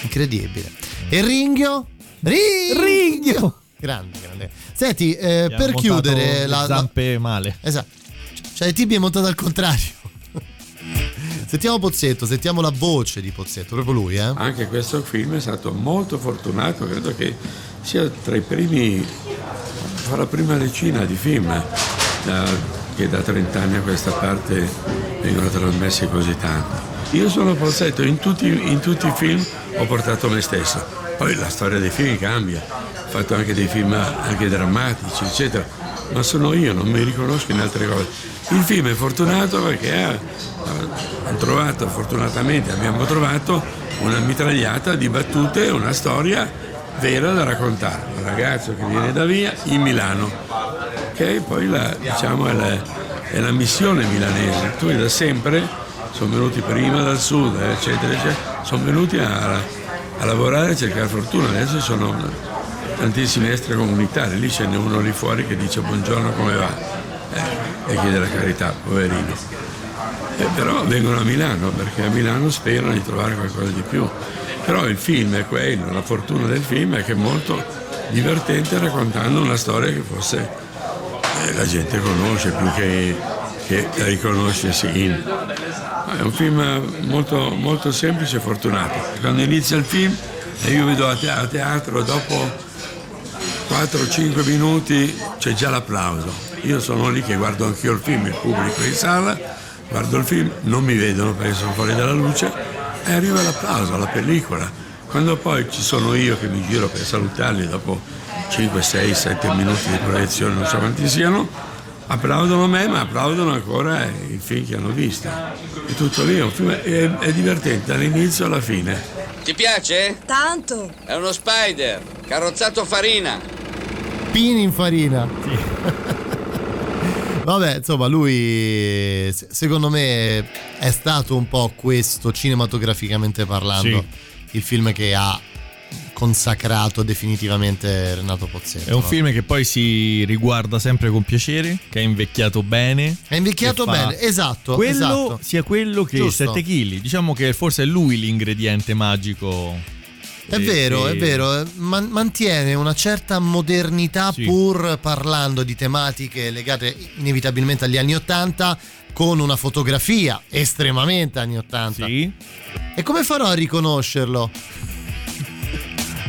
Incredibile. E Ringhio? Ringhio! Grande, grande. Senti, eh, per montato chiudere le la, zampe male. Esatto. Cioè, le tibie montate al contrario. Sentiamo Pozzetto, sentiamo la voce di Pozzetto, proprio lui, eh? Anche questo film è stato molto fortunato, credo che sia tra i primi, fra la prima decina di film da- che da 30 anni a questa parte vengono trasmessi così tanto. Io sono Pozzetto, in tutti, in tutti i film ho portato me stesso, poi la storia dei film cambia, ho fatto anche dei film anche drammatici, eccetera, ma sono io, non mi riconosco in altre cose. Il film è fortunato perché ha, hanno trovato, fortunatamente abbiamo trovato una mitragliata di battute, una storia vera da raccontare. Un ragazzo che viene da via in Milano, che poi la, diciamo, è, la, è la missione milanese. Tu da sempre sono venuti prima dal sud, eh, eccetera, eccetera, sono venuti a, a lavorare e cercare fortuna. Adesso sono tantissimi extracomunitari, lì ce n'è uno lì fuori che dice buongiorno come va eh, e chiede la carità, poverino. Eh, però vengono a Milano perché a Milano sperano di trovare qualcosa di più. Però il film è quello, la fortuna del film è che è molto divertente raccontando una storia che forse eh, la gente conosce più che, che riconoscersi in. Ma È un film molto, molto semplice e fortunato. Quando inizia il film e io vedo a teatro dopo 4-5 minuti c'è già l'applauso. Io sono lì che guardo anch'io il film, il pubblico in sala, guardo il film, non mi vedono perché sono fuori dalla luce e arriva l'applauso alla pellicola. Quando poi ci sono io che mi giro per salutarli dopo 5, 6, 7 minuti di proiezione, non so quanti siano, applaudono me ma applaudono ancora il film che hanno visto. È tutto lì, è, un film, è, è divertente dall'inizio alla fine. Ti piace? Tanto. È uno spider, carrozzato farina. Pini in farina. (laughs) Vabbè, insomma, lui se- secondo me è stato un po' questo cinematograficamente parlando Sì. il film che ha consacrato definitivamente Renato Pozzetto. È un no? film che poi si riguarda sempre con piacere, che è invecchiato bene. È invecchiato bene, esatto, Quello esatto. sia quello che Giusto. 7 kg. Diciamo che forse è lui l'ingrediente magico. È eh, vero, che- è vero, eh, man- mantiene una certa modernità Sì. pur parlando di tematiche legate inevitabilmente agli anni Ottanta con una fotografia estremamente anni Ottanta. Sì. E come farò a riconoscerlo?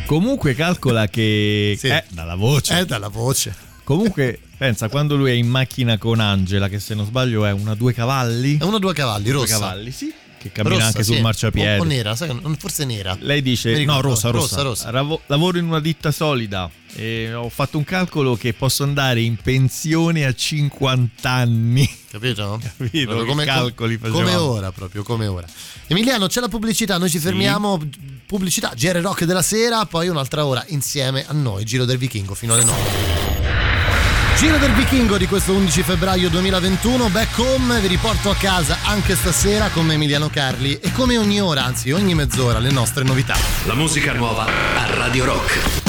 Comunque calcola che (laughs) Sì. è dalla voce. È dalla voce. Comunque pensa quando lui è in macchina con Angela, che se non sbaglio è una due cavalli. È una due cavalli, Due rossa. cavalli, sì. Che cammina Rossa, anche sì. sul marciapiede. O, o nera, forse nera. Lei dice: No, rossa, rossa. Rossa, rossa. Lavoro in una ditta solida e ho fatto un calcolo che posso andare in pensione a 50 anni. Capito? (laughs) Capito? Proprio come, calcoli come facevamo. ora, proprio come ora. Emiliano, c'è la pubblicità, noi ci fermiamo. Pubblicità, GR Rock della sera, poi un'altra ora insieme a noi, Giro del Vichingo fino alle 9. Giro del Vichingo di questo 11 febbraio 2021, back home, vi riporto a casa anche stasera come Emiliano Carli e come ogni ora, anzi ogni mezz'ora, le nostre novità. La musica nuova a Radio Rock.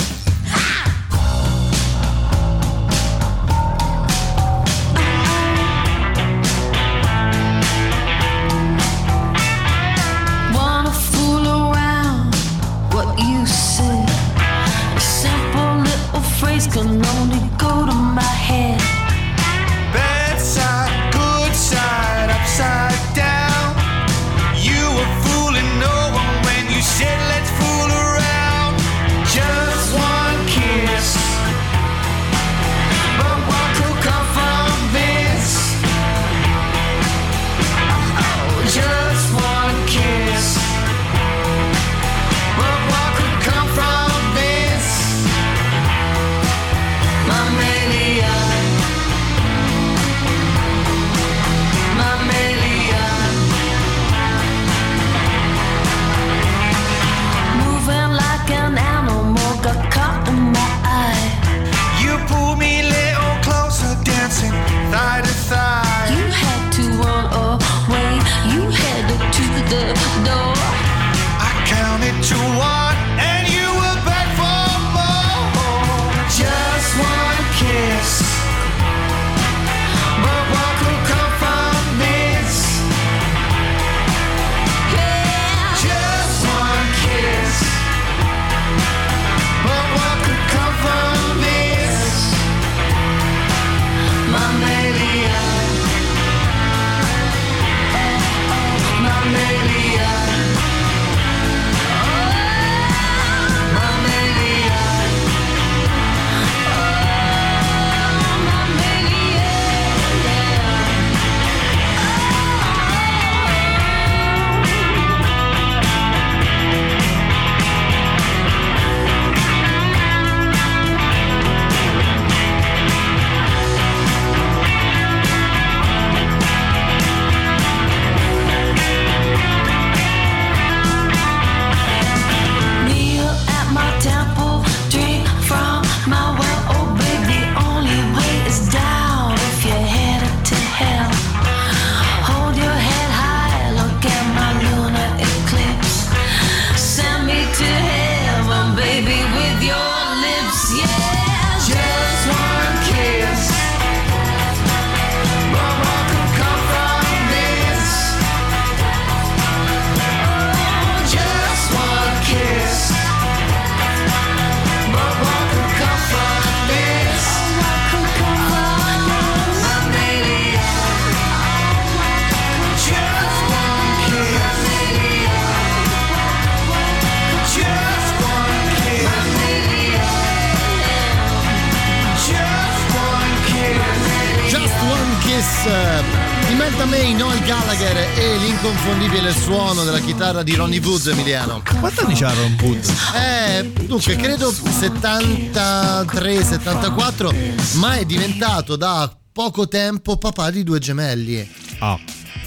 Chitarra di Ronnie Wood, Emiliano. Quanti anni c'ha Ron Wood? Eh, dunque, credo 73-74, ma è diventato da poco tempo papà di due gemelli. Ah.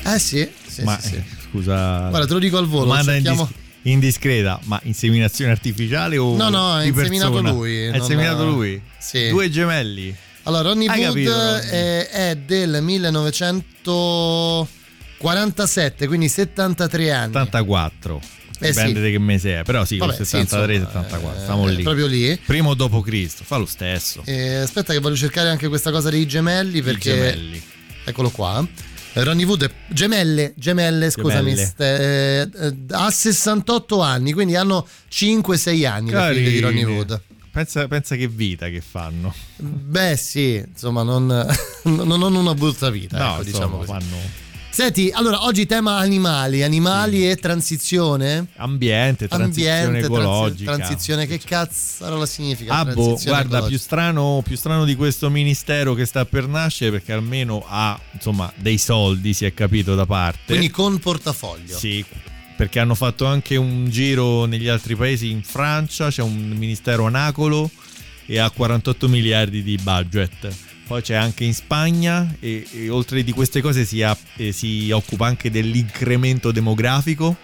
Eh sì, sì, ma sì, sì. eh, scusa. Guarda, te lo dico al volo. cerchiamo- indis- indiscreta, ma inseminazione artificiale o No, no, ha di inseminato lui, Ha inseminato lui? Sì. Due gemelli. Allora, Ronnie Hai Wood capito, è, è del 1947, quindi 73 anni. 74. Eh, Dipende sì. di che mese è, però sì, Vabbè, con sì, 73, insomma, 74, eh, stiamo è lì. proprio lì. Primo o dopo Cristo, fa lo stesso. Eh, aspetta che voglio cercare anche questa cosa dei gemelli perché gemelli. eccolo qua. Eh, Ronnie Wood è- gemelle, gemelle, scusami, Gemelle. eh, eh, ha 68 anni, quindi hanno 5-6 anni le figlie di Ronnie. Wood. Pensa, pensa che vita che fanno. Beh, sì, insomma, non, (laughs) non hanno una brutta vita, No, ecco, insomma, diciamo così. fanno Senti, allora oggi tema animali, animali e transizione. ambiente, transizione Ambiente, ecologica. transizione, che cazzarola significa? Ah, boh, guarda, più strano, più strano di questo ministero che sta per nascere perché almeno ha insomma dei soldi, si è capito da parte. Quindi con portafoglio. Sì, perché hanno fatto anche un giro negli altri paesi, in Francia c'è un ministero anacolo e ha 48 miliardi di budget. Poi c'è anche in Spagna e, e oltre di queste cose si, ha- eh, si occupa anche dell'incremento demografico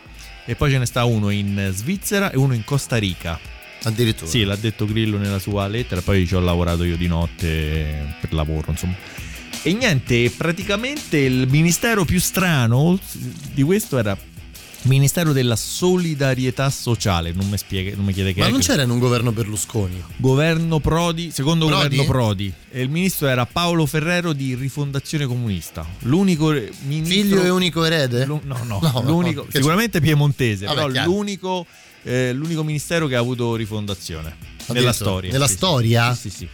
e poi ce ne sta uno in Svizzera e uno in Costa Rica. Addirittura. Sì, l'ha detto Grillo nella sua lettera, poi ci ho lavorato io di notte per lavoro, insomma. E niente, praticamente il ministero più strano di questo era Ministero della Solidarietà Sociale, non mi spiega, non mi chiede che Ma non c'era in un governo Berlusconi? Governo Prodi, secondo Prodi? governo Prodi. E il ministro era Paolo Ferrero di Rifondazione Comunista. L'unico ministro Figlio e unico erede? Lu- no, no, No, l'unico, no, sicuramente piemontese, Vabbè, però l'unico, eh, l'unico ministero che ha avuto rifondazione nella storia. Nella sì. storia? Sì, sì, sì.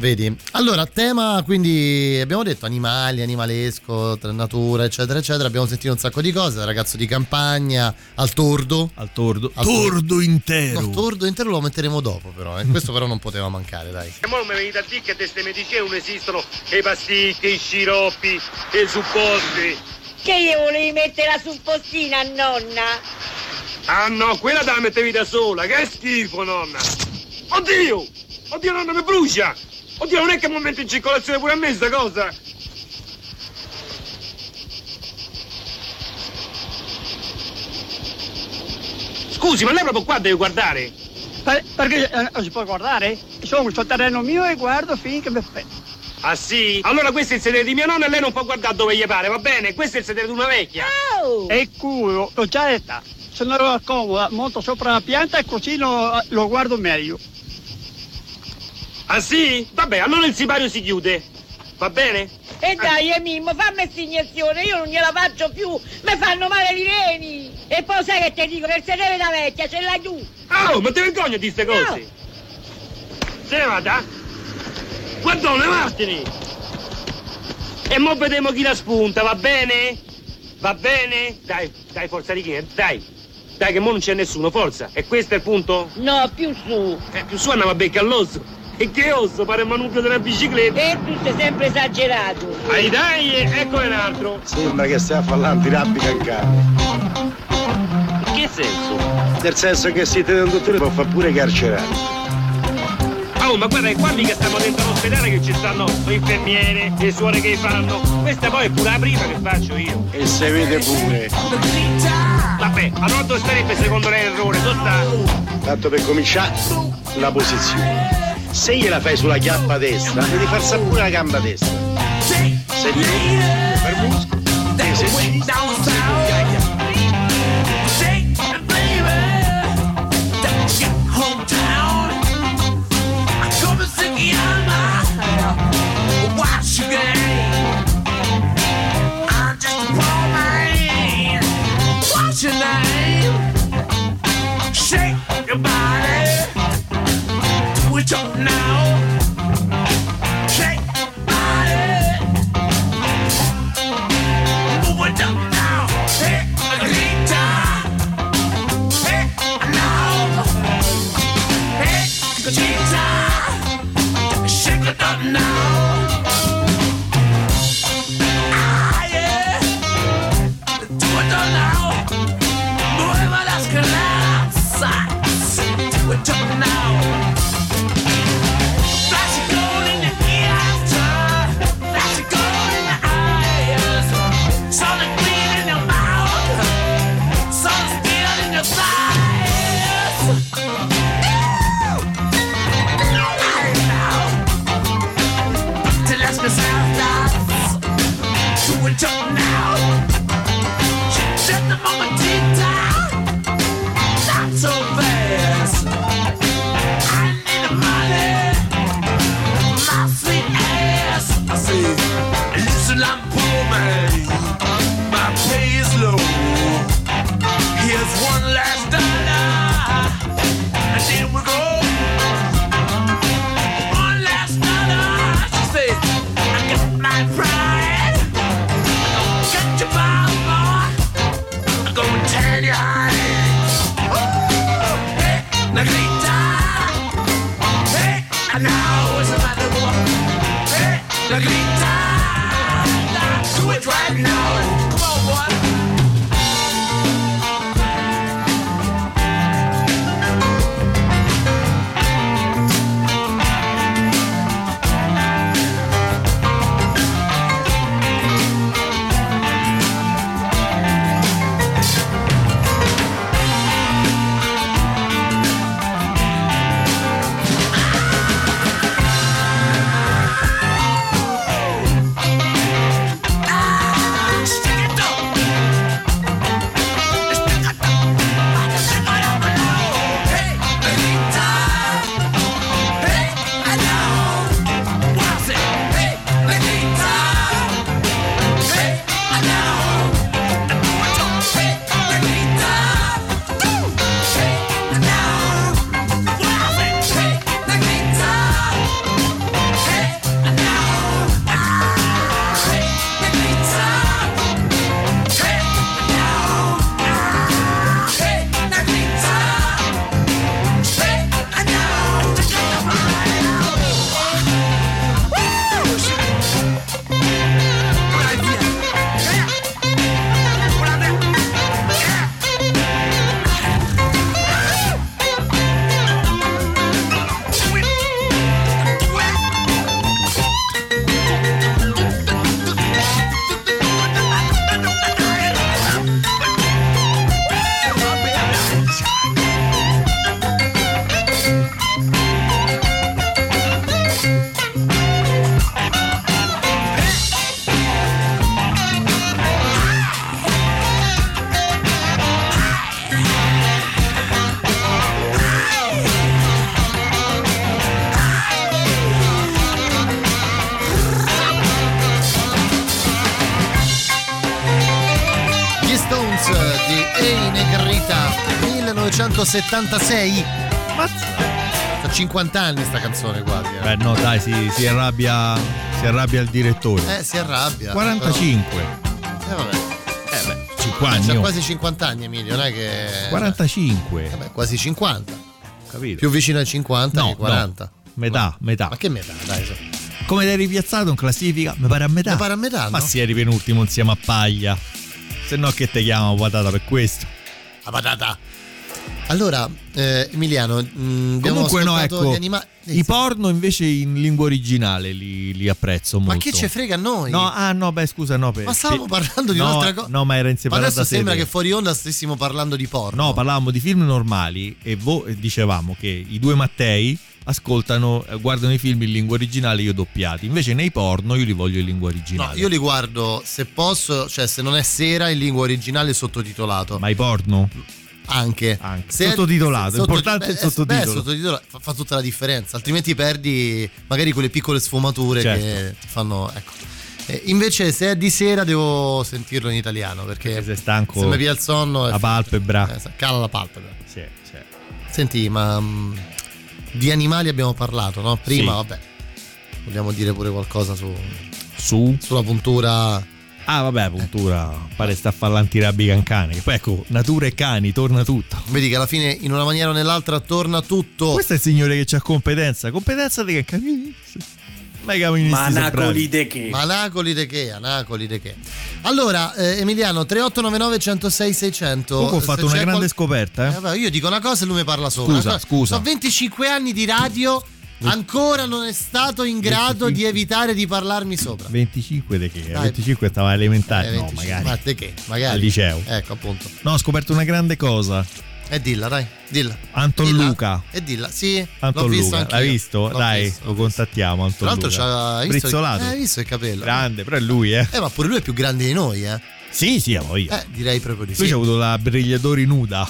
Vedi? Allora, tema quindi abbiamo detto animali, animalesco, natura, eccetera, eccetera. Abbiamo sentito un sacco di cose, dal ragazzo di campagna al tordo. Al tordo. Al Tordo intero. No, tordo intero lo metteremo dopo, però. eh. Questo però non poteva mancare, dai. E ora mi venite a dire che queste medicine non esistono e i pasticche, i sciroppi e i supposti. Che io volevi mettere la suppostina, nonna? Ah no, quella te la mettevi da sola, che schifo, nonna! Oddio! Oddio, nonna, mi brucia! Oddio, non è che mi metto in circolazione pure a me sta cosa? Scusi, ma lei proprio qua deve guardare? perché eh, non si può guardare? Sono sul terreno mio e guardo finché mi aspetto. Ah sì? Allora questo è il sedere di mia nonna e lei non può guardare dove gli pare, va bene? Questo è il sedere di una vecchia. E culo, l'ho già detta. Sono comoda, monto sopra la pianta e così lo, lo guardo meglio. Ah sì? Vabbè, allora il sipario si chiude. Va bene? E dai, eh, Mimmo, fammi questa iniezione, io non gliela faccio più, mi fanno male i reni. E poi sai che ti dico, per sedere da vecchia ce l'hai tu. Oh, ma ti vergogni di queste cose? Se ne vada? Guardone, vattene! E mo vediamo chi la spunta, va bene? Va bene? Dai, dai, forza di chi? Dai! Dai, che mo non c'è nessuno, forza! E questo è il punto? No, più su. Eh, più su andiamo a becca all'osso! E che osso? Pare il manubrio della bicicletta! E tu sei sempre esagerato. Dai, dai, ecco un altro! Sembra che stia parlando di rappi cancani. In che senso? Nel senso che siete da un dottore può fare pure carcerare. Oh, ma guarda, è qua che stiamo dentro all'ospedale che ci stanno le infermiere, le suore che fanno. Questa poi è pure la prima che faccio io. E se vede pure. Vabbè, allora dove starebbe secondo lei l'errore? Dove sta? Tanto per cominciare, la posizione. Se gliela fai sulla chiappa destra, devi far sapere pure la gamba destra. Se ti per muscolo, esercizio. What's 1976 Mazza 50 anni sta canzone quasi eh. Beh, no, dai, si, si arrabbia. Si arrabbia il direttore. Eh, si arrabbia 45. Eh vabbè Eh beh, 5 anni. C'ha quasi 50 anni Emilio non è che 45. Vabbè, quasi 50 Capito? più vicino ai 50 No, che 40 no. Metà, metà. ma che metà dai so. Come eri ripiazzato in classifica? Mi pare a metà. Mi pare a metà, Ma no? si eri penultimo insieme a Paglia. Se no che te chiamano patata per questo. La patata allora eh, Emiliano mh, abbiamo Comunque no, ecco. anima- I porno invece in lingua originale li, li apprezzo molto. ma che ce frega a noi No, ah no, beh scusa, no. Per, Ma stavamo per- parlando di no, un'altra cosa. No, ma era in Ma separata adesso sembra sede. che fuori onda stessimo parlando di porno. No, parlavamo di film normali e vo- dicevamo che i due Mattei ascoltano, eh, guardano i film in lingua originale io doppiati. Invece nei porno io li voglio in lingua No, originale. io li guardo se posso, cioè se non è sera in lingua originale sottotitolato. Ma i porno? Anche. Se è- Sottotitolato, sotto- importante beh, il sottotitolo. beh, sottotitolo fa, fa tutta la differenza, altrimenti perdi magari quelle piccole sfumature Certo. che ti fanno. Ecco. Invece, se è di sera, devo sentirlo in italiano perché sei stanco se mi via il sonno. la palpebra. eh, cala la palpebra. Sì, sì. Senti, ma mm, di animali abbiamo parlato, no? Prima, Sì. vabbè. Vogliamo dire pure qualcosa su, Su? sulla puntura. Ah, vabbè, puntura. Pare sta a fare l'antirabica in cane. Che poi ecco, natura e cani, torna tutto. Vedi che alla fine, in una maniera o nell'altra, torna tutto. Questo è il signore che ha competenza. Competenza di che caministi. Ma i caministi sono bravi. de che? Manacoli de che? Anacoli de che? Allora, eh, Emiliano, 3899 106 600. Comunque ho fatto una grande qual- scoperta, eh. Eh, vabbè, io dico una cosa e lui mi parla sopra. Scusa, scusa. Sono 25 anni di radio, ancora non è stato in grado 25. di evitare di parlarmi sopra. 25 di che? Dai. 25 stava elementare. Eh, no, 25. magari. Ma te che? Magari. Al liceo. Ecco, appunto. No, ho scoperto una grande cosa. E dilla, dai, dilla. Anton Dilla. Luca. E dilla, sì. Anton Luca, anch'io. l'hai visto? L'ho Dai, visto. lo contattiamo. Anton Tra l'altro Luca. c'ha Brizzolato. eh, hai visto il capello? Grande, però è lui, eh. Eh, ma pure lui è più grande di noi, eh. Sì, sì, a voglia. Eh, direi proprio di Lui sì. ci ha avuto la Brigliatori nuda.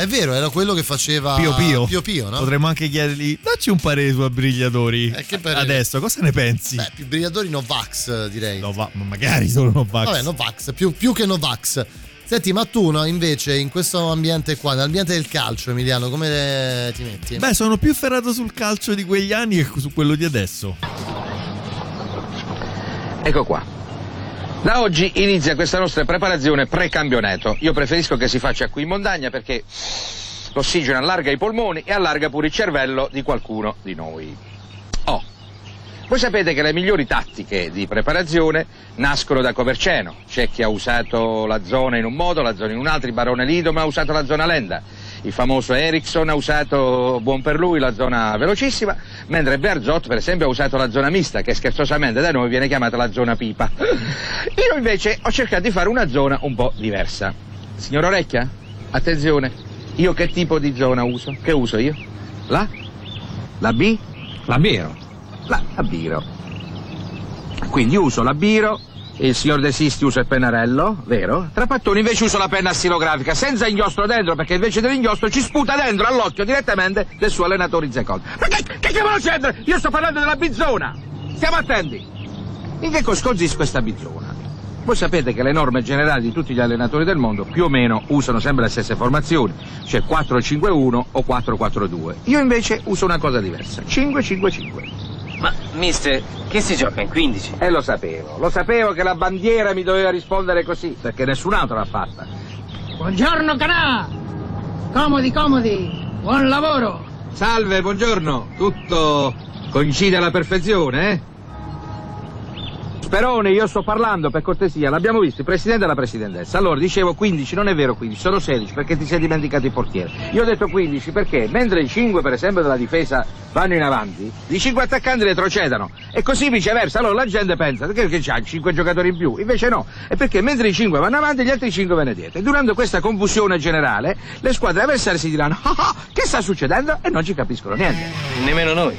È vero, era quello che faceva Pio Pio. Pio Pio, no? Potremmo anche chiedergli, dacci un parere su Brigliatori. Eh, che parere? Adesso, cosa ne pensi? Beh, più brigliatori Novax, direi. No, va- ma magari solo Novax. Vabbè, Novax, più, più che Novax. Senti, ma tu no, invece in questo ambiente qua, nell'ambiente del calcio, Emiliano, come ti metti? Beh, sono più ferrato sul calcio di quegli anni che su quello di adesso. Ecco qua. Da oggi inizia questa nostra preparazione pre-campionato. Io preferisco che si faccia qui in montagna perché l'ossigeno allarga i polmoni e allarga pure il cervello di qualcuno di noi. Oh, voi sapete che le migliori tattiche di preparazione nascono da Coverceno. C'è chi ha usato la zona in un modo, la zona in un altro, il barone Lido ma ha usato la zona lenta. Il famoso Ericsson ha usato, buon per lui, la zona velocissima, mentre Berzot per esempio ha usato la zona mista, che scherzosamente da noi viene chiamata la zona pipa. (laughs) Io invece ho cercato di fare una zona un po' diversa. Signor Orecchia, attenzione, io che tipo di zona uso? Che uso io? La? La B? La Biro. La, la Biro. Quindi uso la Biro, il signor De Sisti usa il pennarello, vero? Trapattoni invece usa la penna stilografica, senza inchiostro dentro, perché invece dell'inchiostro ci sputa dentro all'occhio direttamente del suo allenatore secondo. Ma che, che cavolo c'entra? Io sto parlando della bizzona! Stiamo attenti! In che cosa consiste questa bizzona? Voi sapete che le norme generali di tutti gli allenatori del mondo più o meno usano sempre le stesse formazioni, cioè 4-5-1 o 4-4-2. Io invece uso una cosa diversa, 5-5-5. Ma, mister, che si gioca in 15? E lo sapevo, lo sapevo che la bandiera mi doveva rispondere così, perché nessun altro l'ha fatta. Buongiorno Canà! Comodi, comodi! Buon lavoro! Salve, buongiorno. Tutto coincide alla perfezione, eh? Sperone, io sto parlando per cortesia, l'abbiamo visto, il presidente e la presidentessa. Allora, dicevo 15, non è vero 15, sono 16 perché ti sei dimenticato il portiere. Io ho detto 15 perché mentre i 5 per esempio della difesa vanno in avanti, i 5 attaccanti retrocedano e così viceversa. Allora la gente pensa che, che c'ha 5 giocatori in più, invece no, è perché mentre i 5 vanno avanti gli altri 5 vanno dietro. E durante questa confusione generale le squadre avversarie si diranno "Ah, ah, che sta succedendo? e non ci capiscono niente. Nemmeno noi.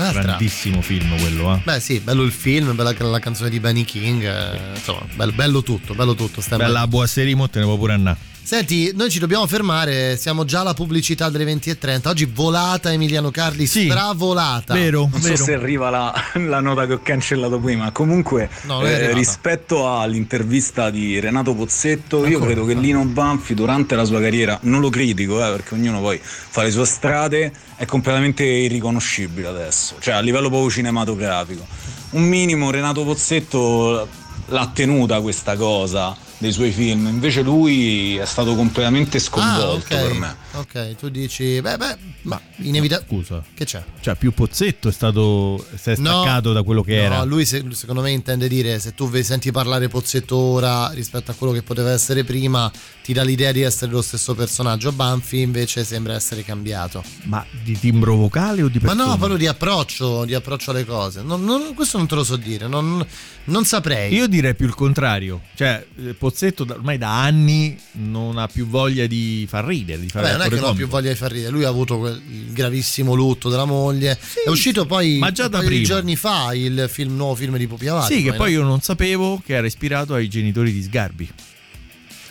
Un'altra. Grandissimo film quello, eh. Beh sì, bello il film, bella la canzone di Benny King, eh, insomma, bello, bello tutto, bello tutto. By Bella buona serie, mo te ne può pure andare. Senti, noi ci dobbiamo fermare, siamo già alla pubblicità delle 20.30. Oggi volata Emiliano Carli, stravolata. Non so se arriva la, la nota che ho cancellato prima. Comunque, No, eh, rispetto all'intervista di Renato Pozzetto, io credo che Lino Banfi durante la sua carriera, non lo critico eh, perché ognuno poi fa le sue strade, è completamente irriconoscibile adesso, cioè a livello proprio cinematografico. Un minimo Renato Pozzetto l'ha tenuta questa cosa dei suoi film, invece lui è stato completamente sconvolto Ah, ok. per me. Ok, tu dici, beh, beh, ma inevitabilmente. Scusa. Che c'è? Cioè, più Pozzetto è stato. si è No, staccato da quello che no, era. lui se- secondo me intende dire se tu senti parlare Pozzetto ora rispetto a quello che poteva essere prima, ti dà l'idea di essere lo stesso personaggio. Banfi invece sembra essere cambiato. Ma di timbro vocale o di Ma persona? no, proprio di approccio, di approccio alle cose. Non- non- questo non te lo so dire, non, non saprei. Io direi più il contrario. Cioè, eh, Pozzetto da- ormai da anni non ha più voglia di far ridere, di fare Vabbè, non è che l'attore non ha più voglia di far ridere. Lui ha avuto quel il gravissimo lutto della moglie. è uscito poi ma già da prima. giorni fa il film- nuovo film di Pupi Avati. Sì, che no? poi io non sapevo che era ispirato ai genitori di Sgarbi.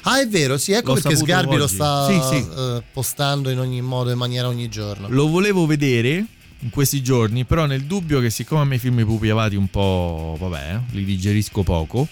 Ah, è vero, sì, ecco L'ho perché Sgarbi lo oggi. sta Sì, sì. eh, postando in ogni modo e maniera ogni giorno. Lo volevo vedere in questi giorni, però nel dubbio che siccome a me i film di Pupi Avati un po', vabbè, eh, li digerisco poco,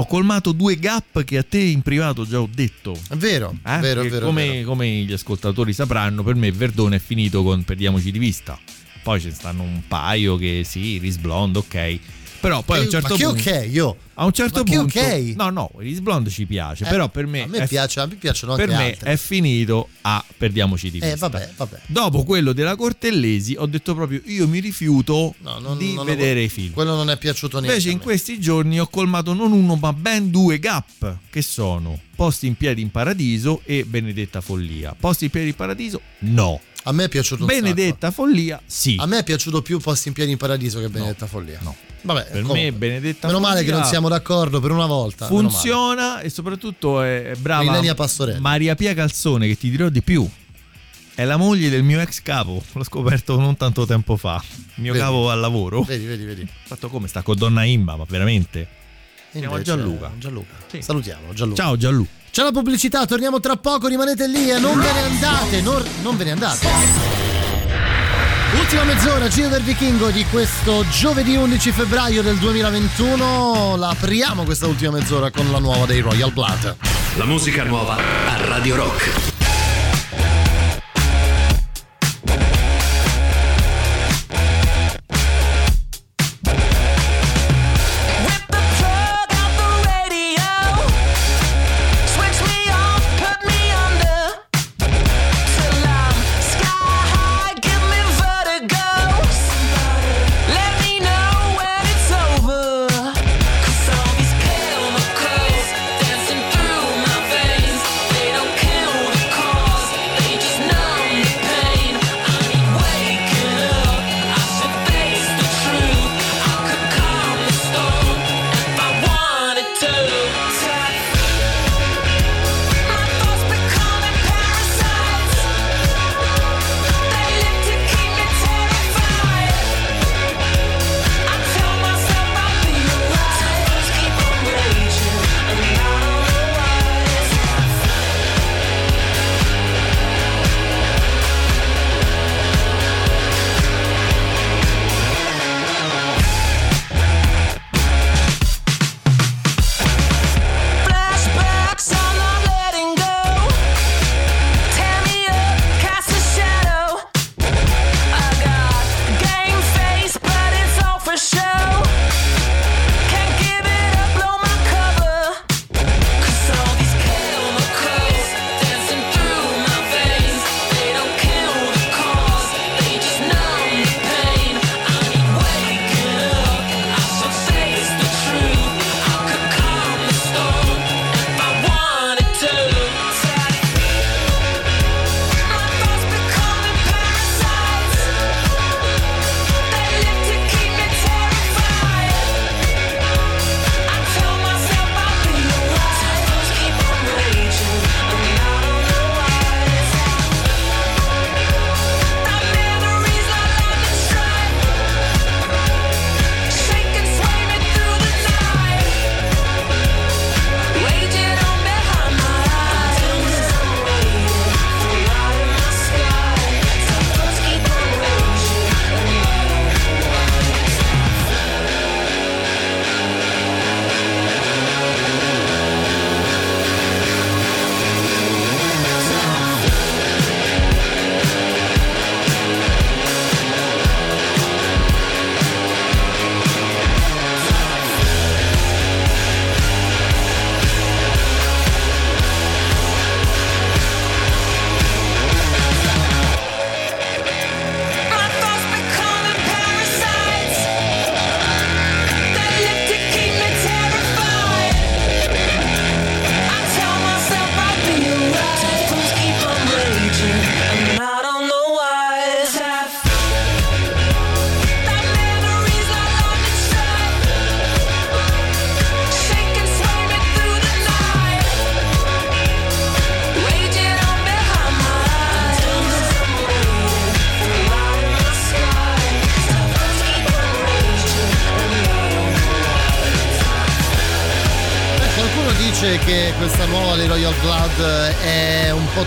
ho colmato due gap che a te in privato già ho detto. È vero, Eh? vero, vero. come, vero. come gli ascoltatori sapranno, per me Verdone è finito con Perdiamoci di vista. Poi ce ne stanno un paio che sì, Iris Blonde, ok. Però poi a un Eh, certo ma che punto. ok, io. A un certo punto. ok? No, no, Iris Blonde ci piace. Eh, però per me. a me è- piace- a me piacciono anche Per me altre. è finito a Perdiamoci di Eh, vista. vabbè, vabbè. Dopo quello della Cortellesi ho detto proprio io mi rifiuto non- di non vedere i film. Quello non è piaciuto neanche. Invece in questi giorni ho colmato non uno ma ben due gap che sono Posti in piedi in paradiso e Benedetta Follia. Posti in piedi in paradiso? No. A me è piaciuto Benedetta Follia? Sì. A me è piaciuto più Posti in piedi in paradiso che Benedetta Follia. No. Vabbè, Per comunque. me Benedetta Meno male che non siamo d'accordo per una volta. funziona e soprattutto è brava Ilenia Pastorelli. Maria Pia Calzone che ti dirò di più. È la moglie del mio ex capo, (laughs) l'ho scoperto non tanto tempo fa. Il mio Vedi? capo al lavoro. Vedi, vedi, vedi. Fatto come sta con Donna Imma, ma veramente. Siamo Gianluca. Gianluca. Salutiamo Gianluca. Ciao Gianlu. C'è la pubblicità, torniamo tra poco, rimanete lì e non ve ne andate, non, non ve ne andate. Ultima mezz'ora, Giro del Vichingo di questo giovedì 11 febbraio del 2021. La apriamo questa ultima mezz'ora con la nuova dei Royal Blood. La musica nuova a Radio Rock.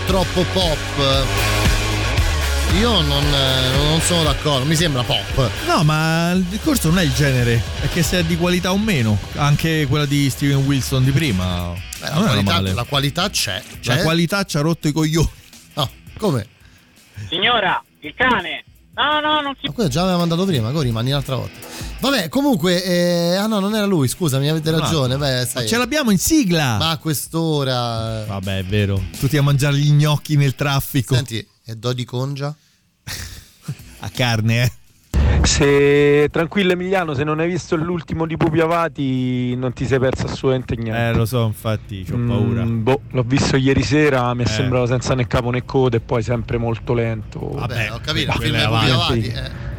Troppo pop. Io non, non sono d'accordo, mi sembra pop. No, ma il discorso non è il genere, è che se è di qualità o meno. Anche quella di Steven Wilson di prima. Beh, la, qualità, la qualità c'è. La c'è. qualità ci ha rotto i coglioni. No, come? Signora, il cane. No, no, non si Ma quello già aveva mandato prima, come rimani un'altra volta. Vabbè, comunque, eh, ah no, non era lui, scusami, avete No, ragione. Beh, Ma sai, ce l'abbiamo in sigla. ma a quest'ora. Vabbè, è vero. Tutti a mangiare gli gnocchi nel traffico. Senti, è Dodi Congia? (laughs) A carne, eh. Se tranquillo Emiliano, se non hai visto l'ultimo di Pupi Avati, non ti sei perso assolutamente niente. Eh, lo so, infatti, ho paura. Mm, boh, l'ho visto ieri sera, mi è Eh. sembrato senza né capo né coda e poi sempre molto lento. Vabbè, ho capito, il film è Pupi. Avati. eh.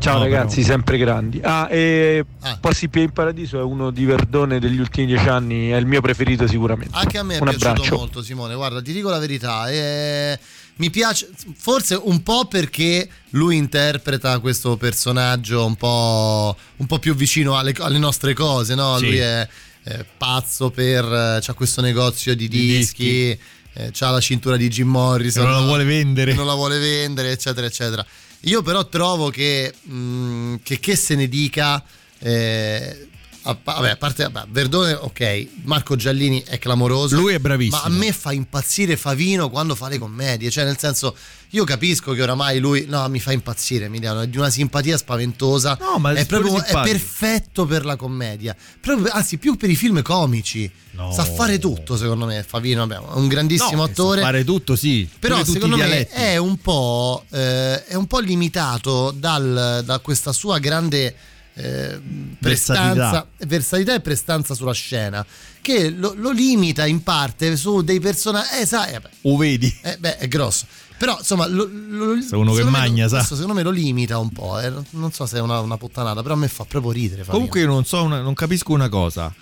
Ciao No, ragazzi, però. sempre grandi. Ah, e Ah. Possibile in Paradiso è uno di Verdone degli ultimi dieci anni, è il mio preferito sicuramente. Anche a me è Un piaciuto abbraccio. molto, Simone. Guarda, ti dico la verità. eh, mi piace, forse un po' perché lui interpreta questo personaggio un po', un po' più vicino alle, alle nostre cose, no? Sì. Lui è, è pazzo per. c'ha questo negozio di Di dischi. eh, c'ha la cintura di Jim Morrison. Non la vuole vendere. Non la vuole vendere, eccetera, eccetera. Io però trovo che, mh, che, che se ne dica. eh, a, vabbè, a parte vabbè, Verdone, ok, Marco Giallini è clamoroso. Lui è bravissimo. Ma a me fa impazzire Favino quando fa le commedie. Cioè, nel senso, io capisco che oramai lui. No, mi fa impazzire, Emiliano. È di una simpatia spaventosa. No, ma è proprio è perfetto per la commedia. Proprio- anzi, più per i film comici. No. Sa fare tutto, secondo me. Favino, vabbè, è un grandissimo No, che sa attore. fare tutto, sì. Però secondo me è un po', eh, è un po' limitato dal- da questa sua grande eh, prestanza, Versatilità. versatilità e prestanza sulla scena, che lo, lo limita in parte su dei personaggi. Eh, sai, eh, beh, O vedi? eh, beh, è grosso. Però insomma, lo, lo- Sei uno che magna, lo- sa. secondo me lo limita un po'. eh. Non so se è una, una puttanata, però a me fa proprio ridere. Favino. Comunque io non so, una- non capisco una cosa.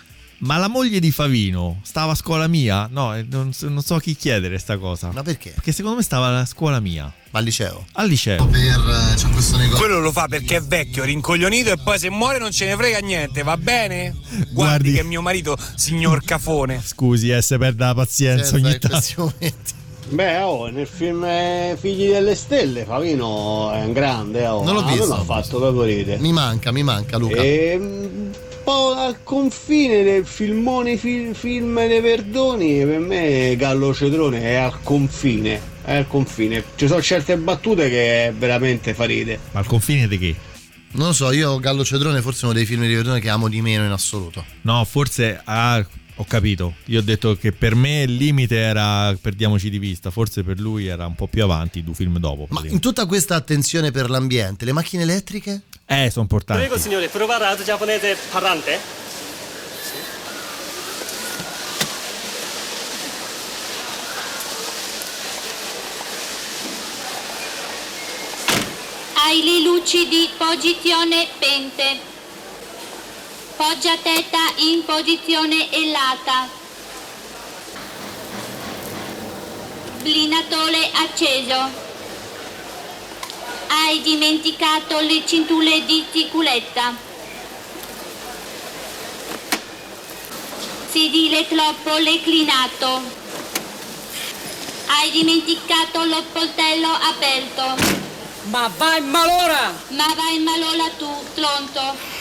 Ma la moglie di Favino stava a scuola mia? No, eh, non, so- non so a chi chiedere sta cosa. Ma perché? Perché secondo me stava alla scuola mia. Va al liceo. Al liceo. Per, eh, c'è questo negozio. Quello lo fa perché è vecchio, rincoglionito e poi se muore non ce ne frega niente, va bene? Guardi, Guardi- che è mio marito, signor Cafone. Scusi, eh, se perde la pazienza Senza ogni tanto. Beh, oh, nel film eh, Figli delle Stelle Favino è un grande, oh. Non l'ho A visto. mi ha fatto proprio ridere. Mi manca, mi manca Luca. E, un po' al confine del filmone fil- film dei Verdoni, per me Gallo Cetrone è al confine, è al confine. Ci sono certe battute che veramente fa. Ma al confine di che? Non lo so, io Gallo Cedrone forse è uno dei film di Verdone che amo di meno in assoluto. No, forse. Ah, ho capito. Io ho detto che per me il limite era. Perdiamoci di vista. Forse per lui era un po' più avanti, due film dopo. Ma in tutta questa attenzione per l'ambiente, le macchine elettriche? Eh, sono importanti. Prego signore, provare ad giapponese parlante? Hai le luci di posizione pente. Poggia testa in posizione elata. Blinatore acceso. Hai dimenticato le cinture di sicurezza. Sedile troppo reclinato. Hai dimenticato lo sportello aperto. Ma vai malora! Ma vai malora tu, pronto?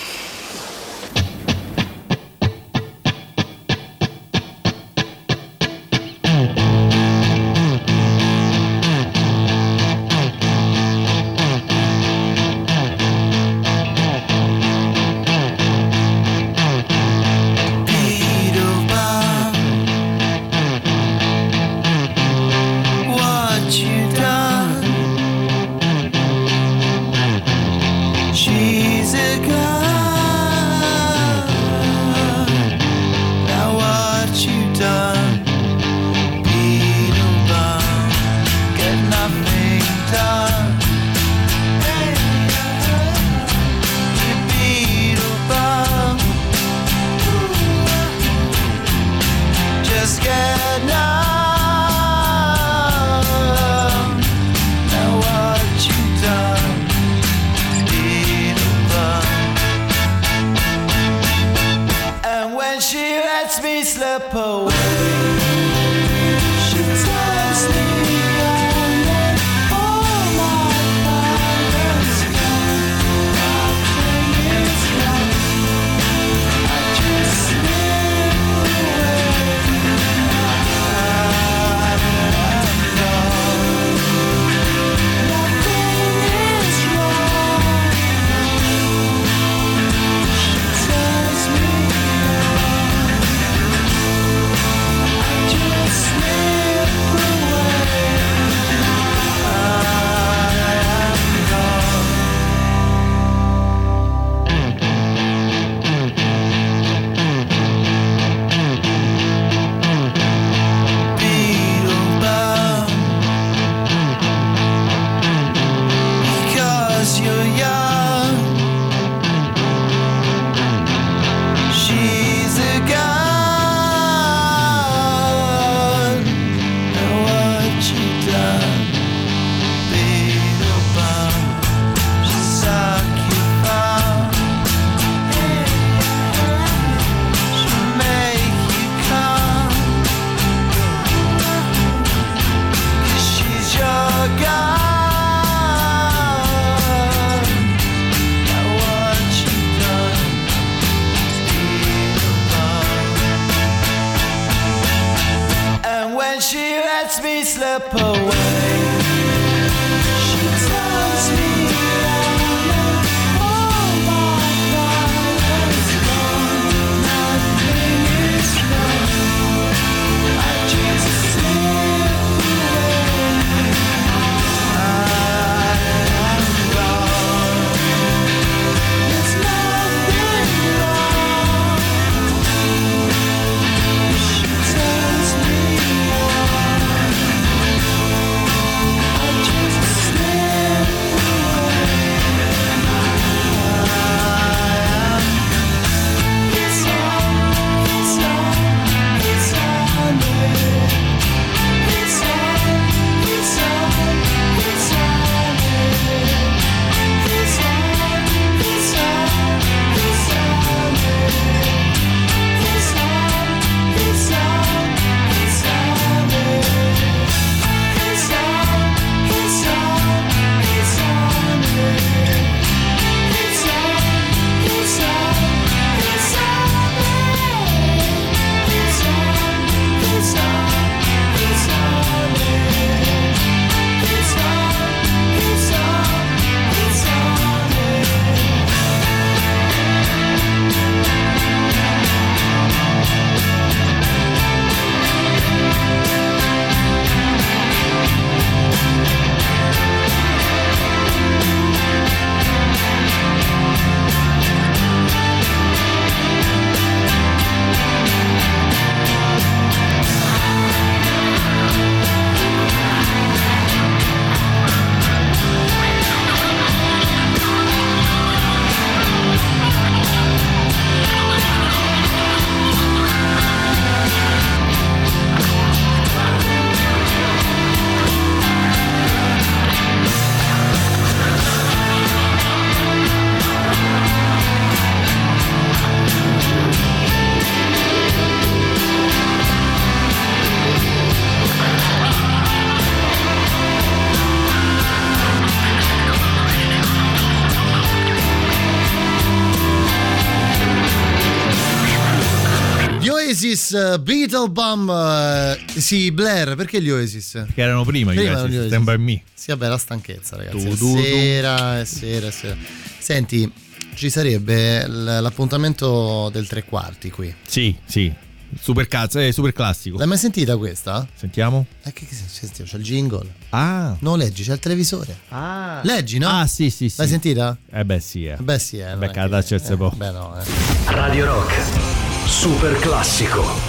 Oasis, uh, Beetle Bomb, uh, sì, Blair, perché gli Oasis? Che erano prima, Prima gli Oasis, gli Oasis. Stand by me. Sì, vabbè, la stanchezza, ragazzi. Tu, tu, tu. sera, è sera, è sera. Senti, ci sarebbe l'appuntamento del tre quarti qui. Sì, sì. Super cazzo, è super classico. L'hai mai sentita questa? Sentiamo. Eh, che, che sentiamo? C'è il jingle. Ah. No, leggi, c'è il televisore. Ah. Leggi, no? Ah, sì, sì, sì. L'hai sentita? Eh beh, sì, eh. Beh, sì, eh. non cada che- c'è po'. Beh, no, eh. Radio Rock. Super classico.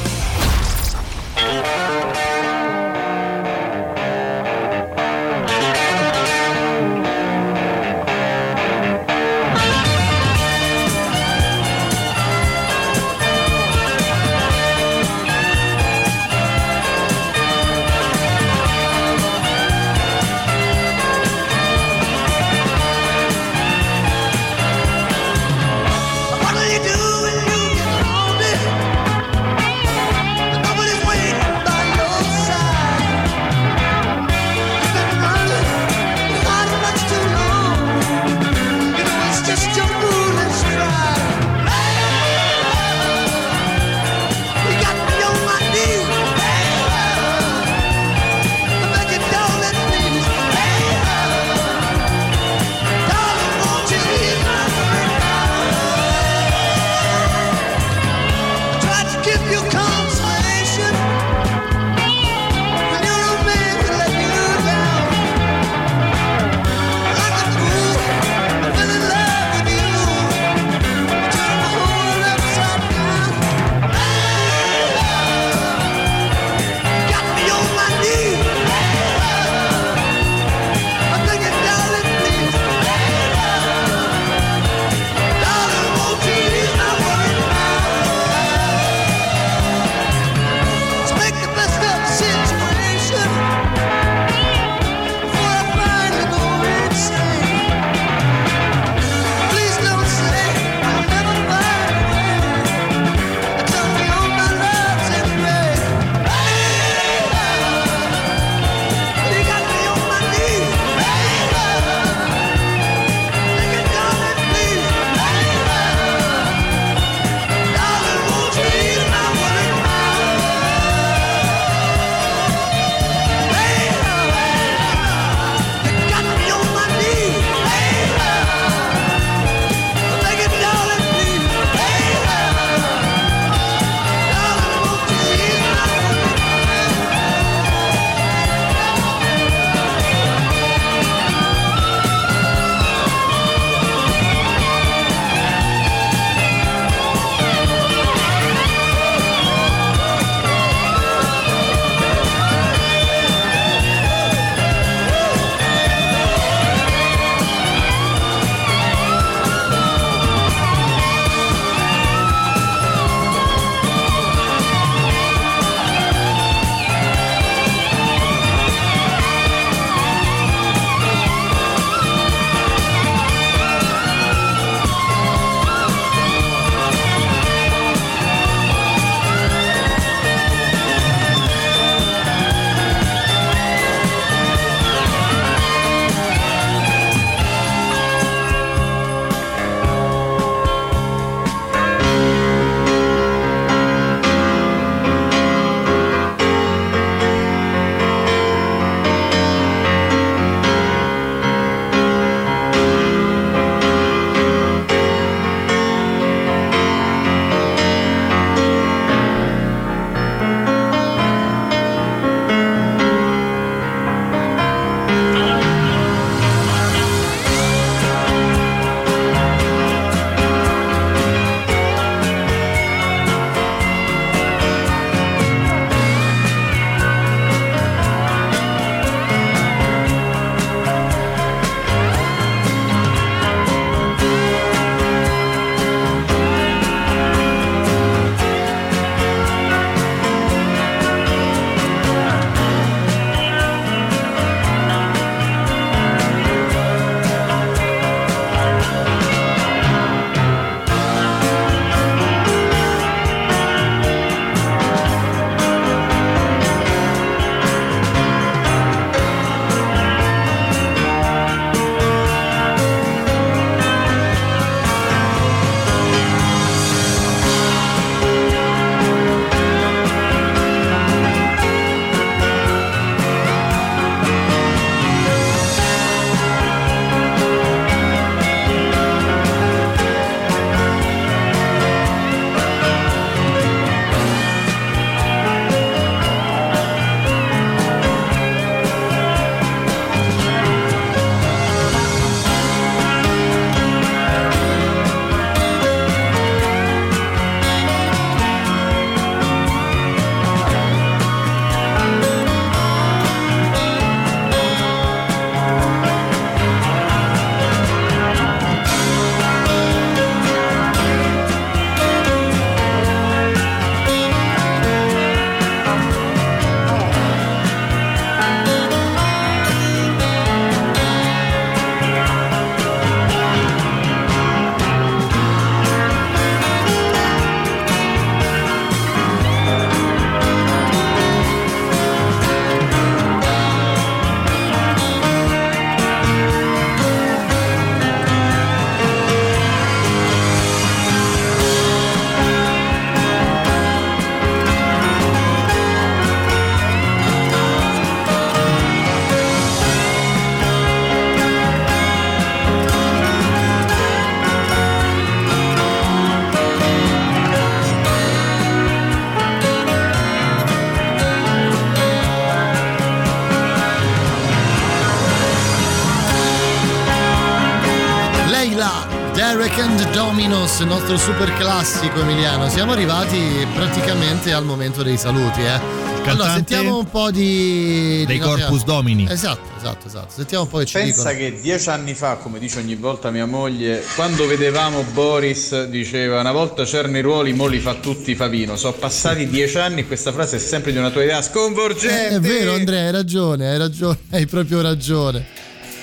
Il nostro super classico Emiliano. Siamo arrivati praticamente al momento dei saluti, eh. Allora, sentiamo un po' di. Dei di Corpus Domini. Esatto, esatto, esatto. Sentiamo un po' che ci Pensa dicono. che dieci anni fa, come dice ogni volta mia moglie, quando vedevamo Boris diceva una volta c'erano i ruoli, mo li fa tutti Favino. Sono passati dieci anni e questa frase è sempre di una tua idea sconvolgente. Eh, è vero, Andrea, hai ragione, hai ragione, hai proprio ragione.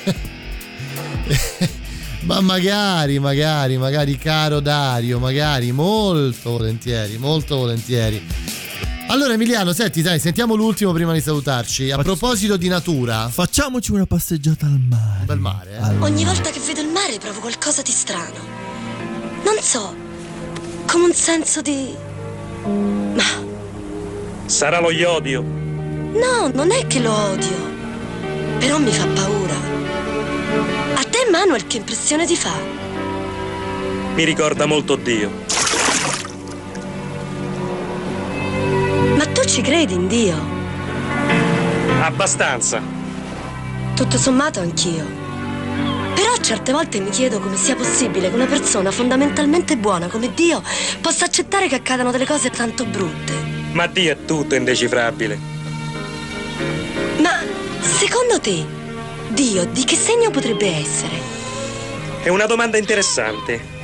(laughs) Ma magari, magari, magari, caro Dario, magari, molto volentieri, molto volentieri. Allora Emiliano, senti, dai, sentiamo l'ultimo prima di salutarci. A proposito di natura, Facciamoci una passeggiata al mare. bel mare, eh? Ogni volta che vedo il mare provo qualcosa di strano. Non so, come un senso di... Ma Sarà lo iodio. no, non è che lo odio. Però mi fa paura. Te, Manuel, che impressione ti fa? Mi ricorda molto Dio. Ma tu ci credi in Dio? Abbastanza. Tutto sommato anch'io. Però certe volte mi chiedo come sia possibile che una persona fondamentalmente buona come Dio possa accettare che accadano delle cose tanto brutte. Ma Dio è tutto indecifrabile. Ma secondo te, Dio di che segno potrebbe essere? È una domanda interessante.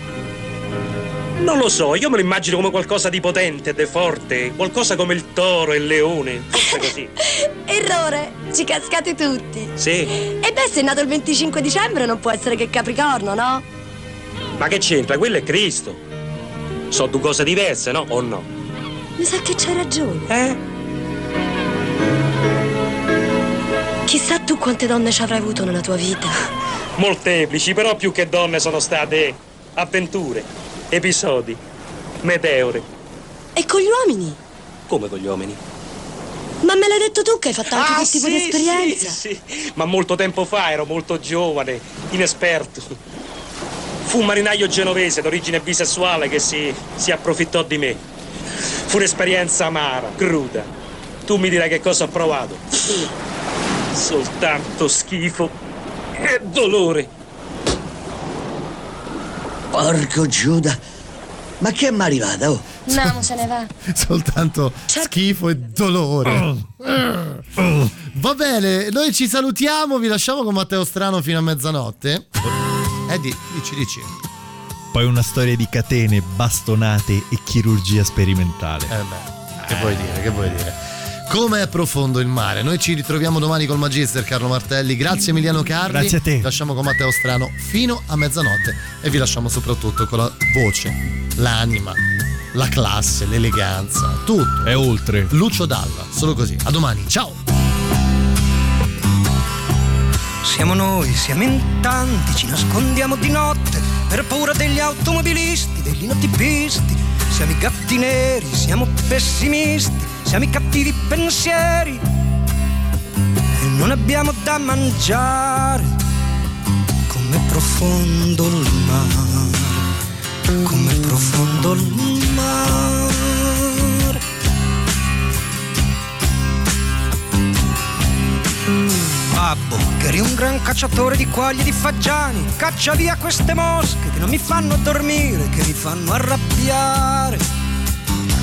Non lo so, io me lo immagino come qualcosa di potente ed è forte, qualcosa come il toro e il leone, cose così. (laughs) Errore, ci cascate tutti. Sì, E beh, se è nato il 25 dicembre non può essere che Capricorno, no? ma che c'entra? Quello è Cristo. So due cose diverse, no? O no? Mi sa che c'hai ragione. Eh? Chissà tu quante donne ci avrai avuto nella tua vita. Molteplici, però più che donne sono state avventure, episodi, meteore. E con gli uomini? Come con gli uomini? Ma me l'hai detto tu che hai fatto anche Ah, quel tipo di sì, esperienza? Sì, sì, ma molto tempo fa ero molto giovane, inesperto. Fu un marinaio genovese d'origine bisessuale che si, si approfittò di me. Fu un'esperienza amara, cruda. Tu mi dirai che cosa ho provato. Soltanto schifo e dolore. Porco Giuda, ma che è mai arrivata? Oh? No, se ne va. (laughs) Soltanto schifo e dolore. Va bene, noi ci salutiamo, vi lasciamo con Matteo Strano fino a mezzanotte. Eddie, dici, dici. Poi una storia di catene, bastonate e chirurgia sperimentale. Eh beh, che vuoi dire, che vuoi dire? Come è profondo il mare? Noi ci ritroviamo domani col Magister Carlo Martelli. Grazie Emiliano Carli. Grazie a te. Vi lasciamo con Matteo Strano fino a mezzanotte e vi lasciamo soprattutto con la voce, l'anima, la classe, l'eleganza, tutto. È oltre. Lucio Dalla, solo così. A domani, ciao! Siamo noi, siamo in tanti, ci nascondiamo di notte per paura degli automobilisti, degli notipisti. Siamo i gatti neri, siamo pessimisti, siamo i cattivi pensieri. E non abbiamo da mangiare. Com'è profondo il mare, com'è profondo il mare. Babbo, che eri un gran cacciatore di quaglie di fagiani, caccia via queste mosche che non mi fanno dormire, che mi fanno arrabbiare.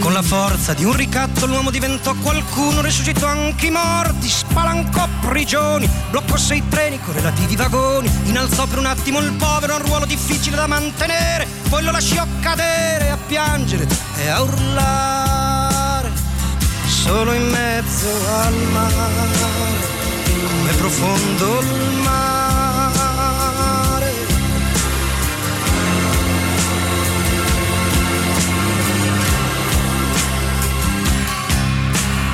Con la forza di un ricatto l'uomo diventò qualcuno, resuscitò anche i morti, spalancò prigioni, bloccò sei treni con relativi vagoni, innalzò per un attimo il povero un ruolo difficile da mantenere, poi lo lasciò cadere a piangere e a urlare, solo in mezzo al mare, come profondo il mare.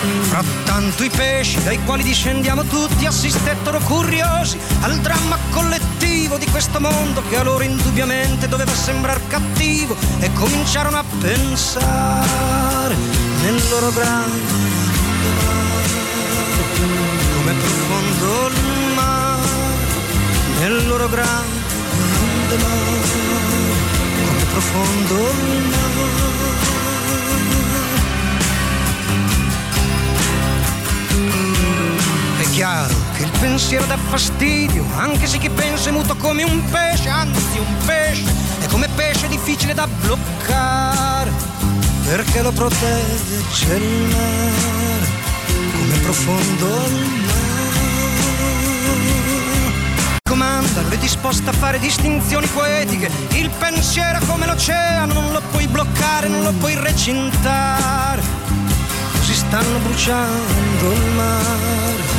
Frattanto i pesci dai quali discendiamo tutti assistettero curiosi al dramma collettivo di questo mondo che a loro indubbiamente doveva sembrare cattivo e cominciarono a pensare nel loro grande mare come profondo il mare nel loro grande mare come profondo il mare chiaro che il pensiero dà fastidio, anche se chi pensa è muto come un pesce, anzi un pesce, è come pesce difficile da bloccare, perché lo protegge il mare, come profondo il mare. Comanda, lui è disposto a fare distinzioni poetiche, il pensiero è come l'oceano, non lo puoi bloccare, non lo puoi recintare. Così stanno bruciando il mare,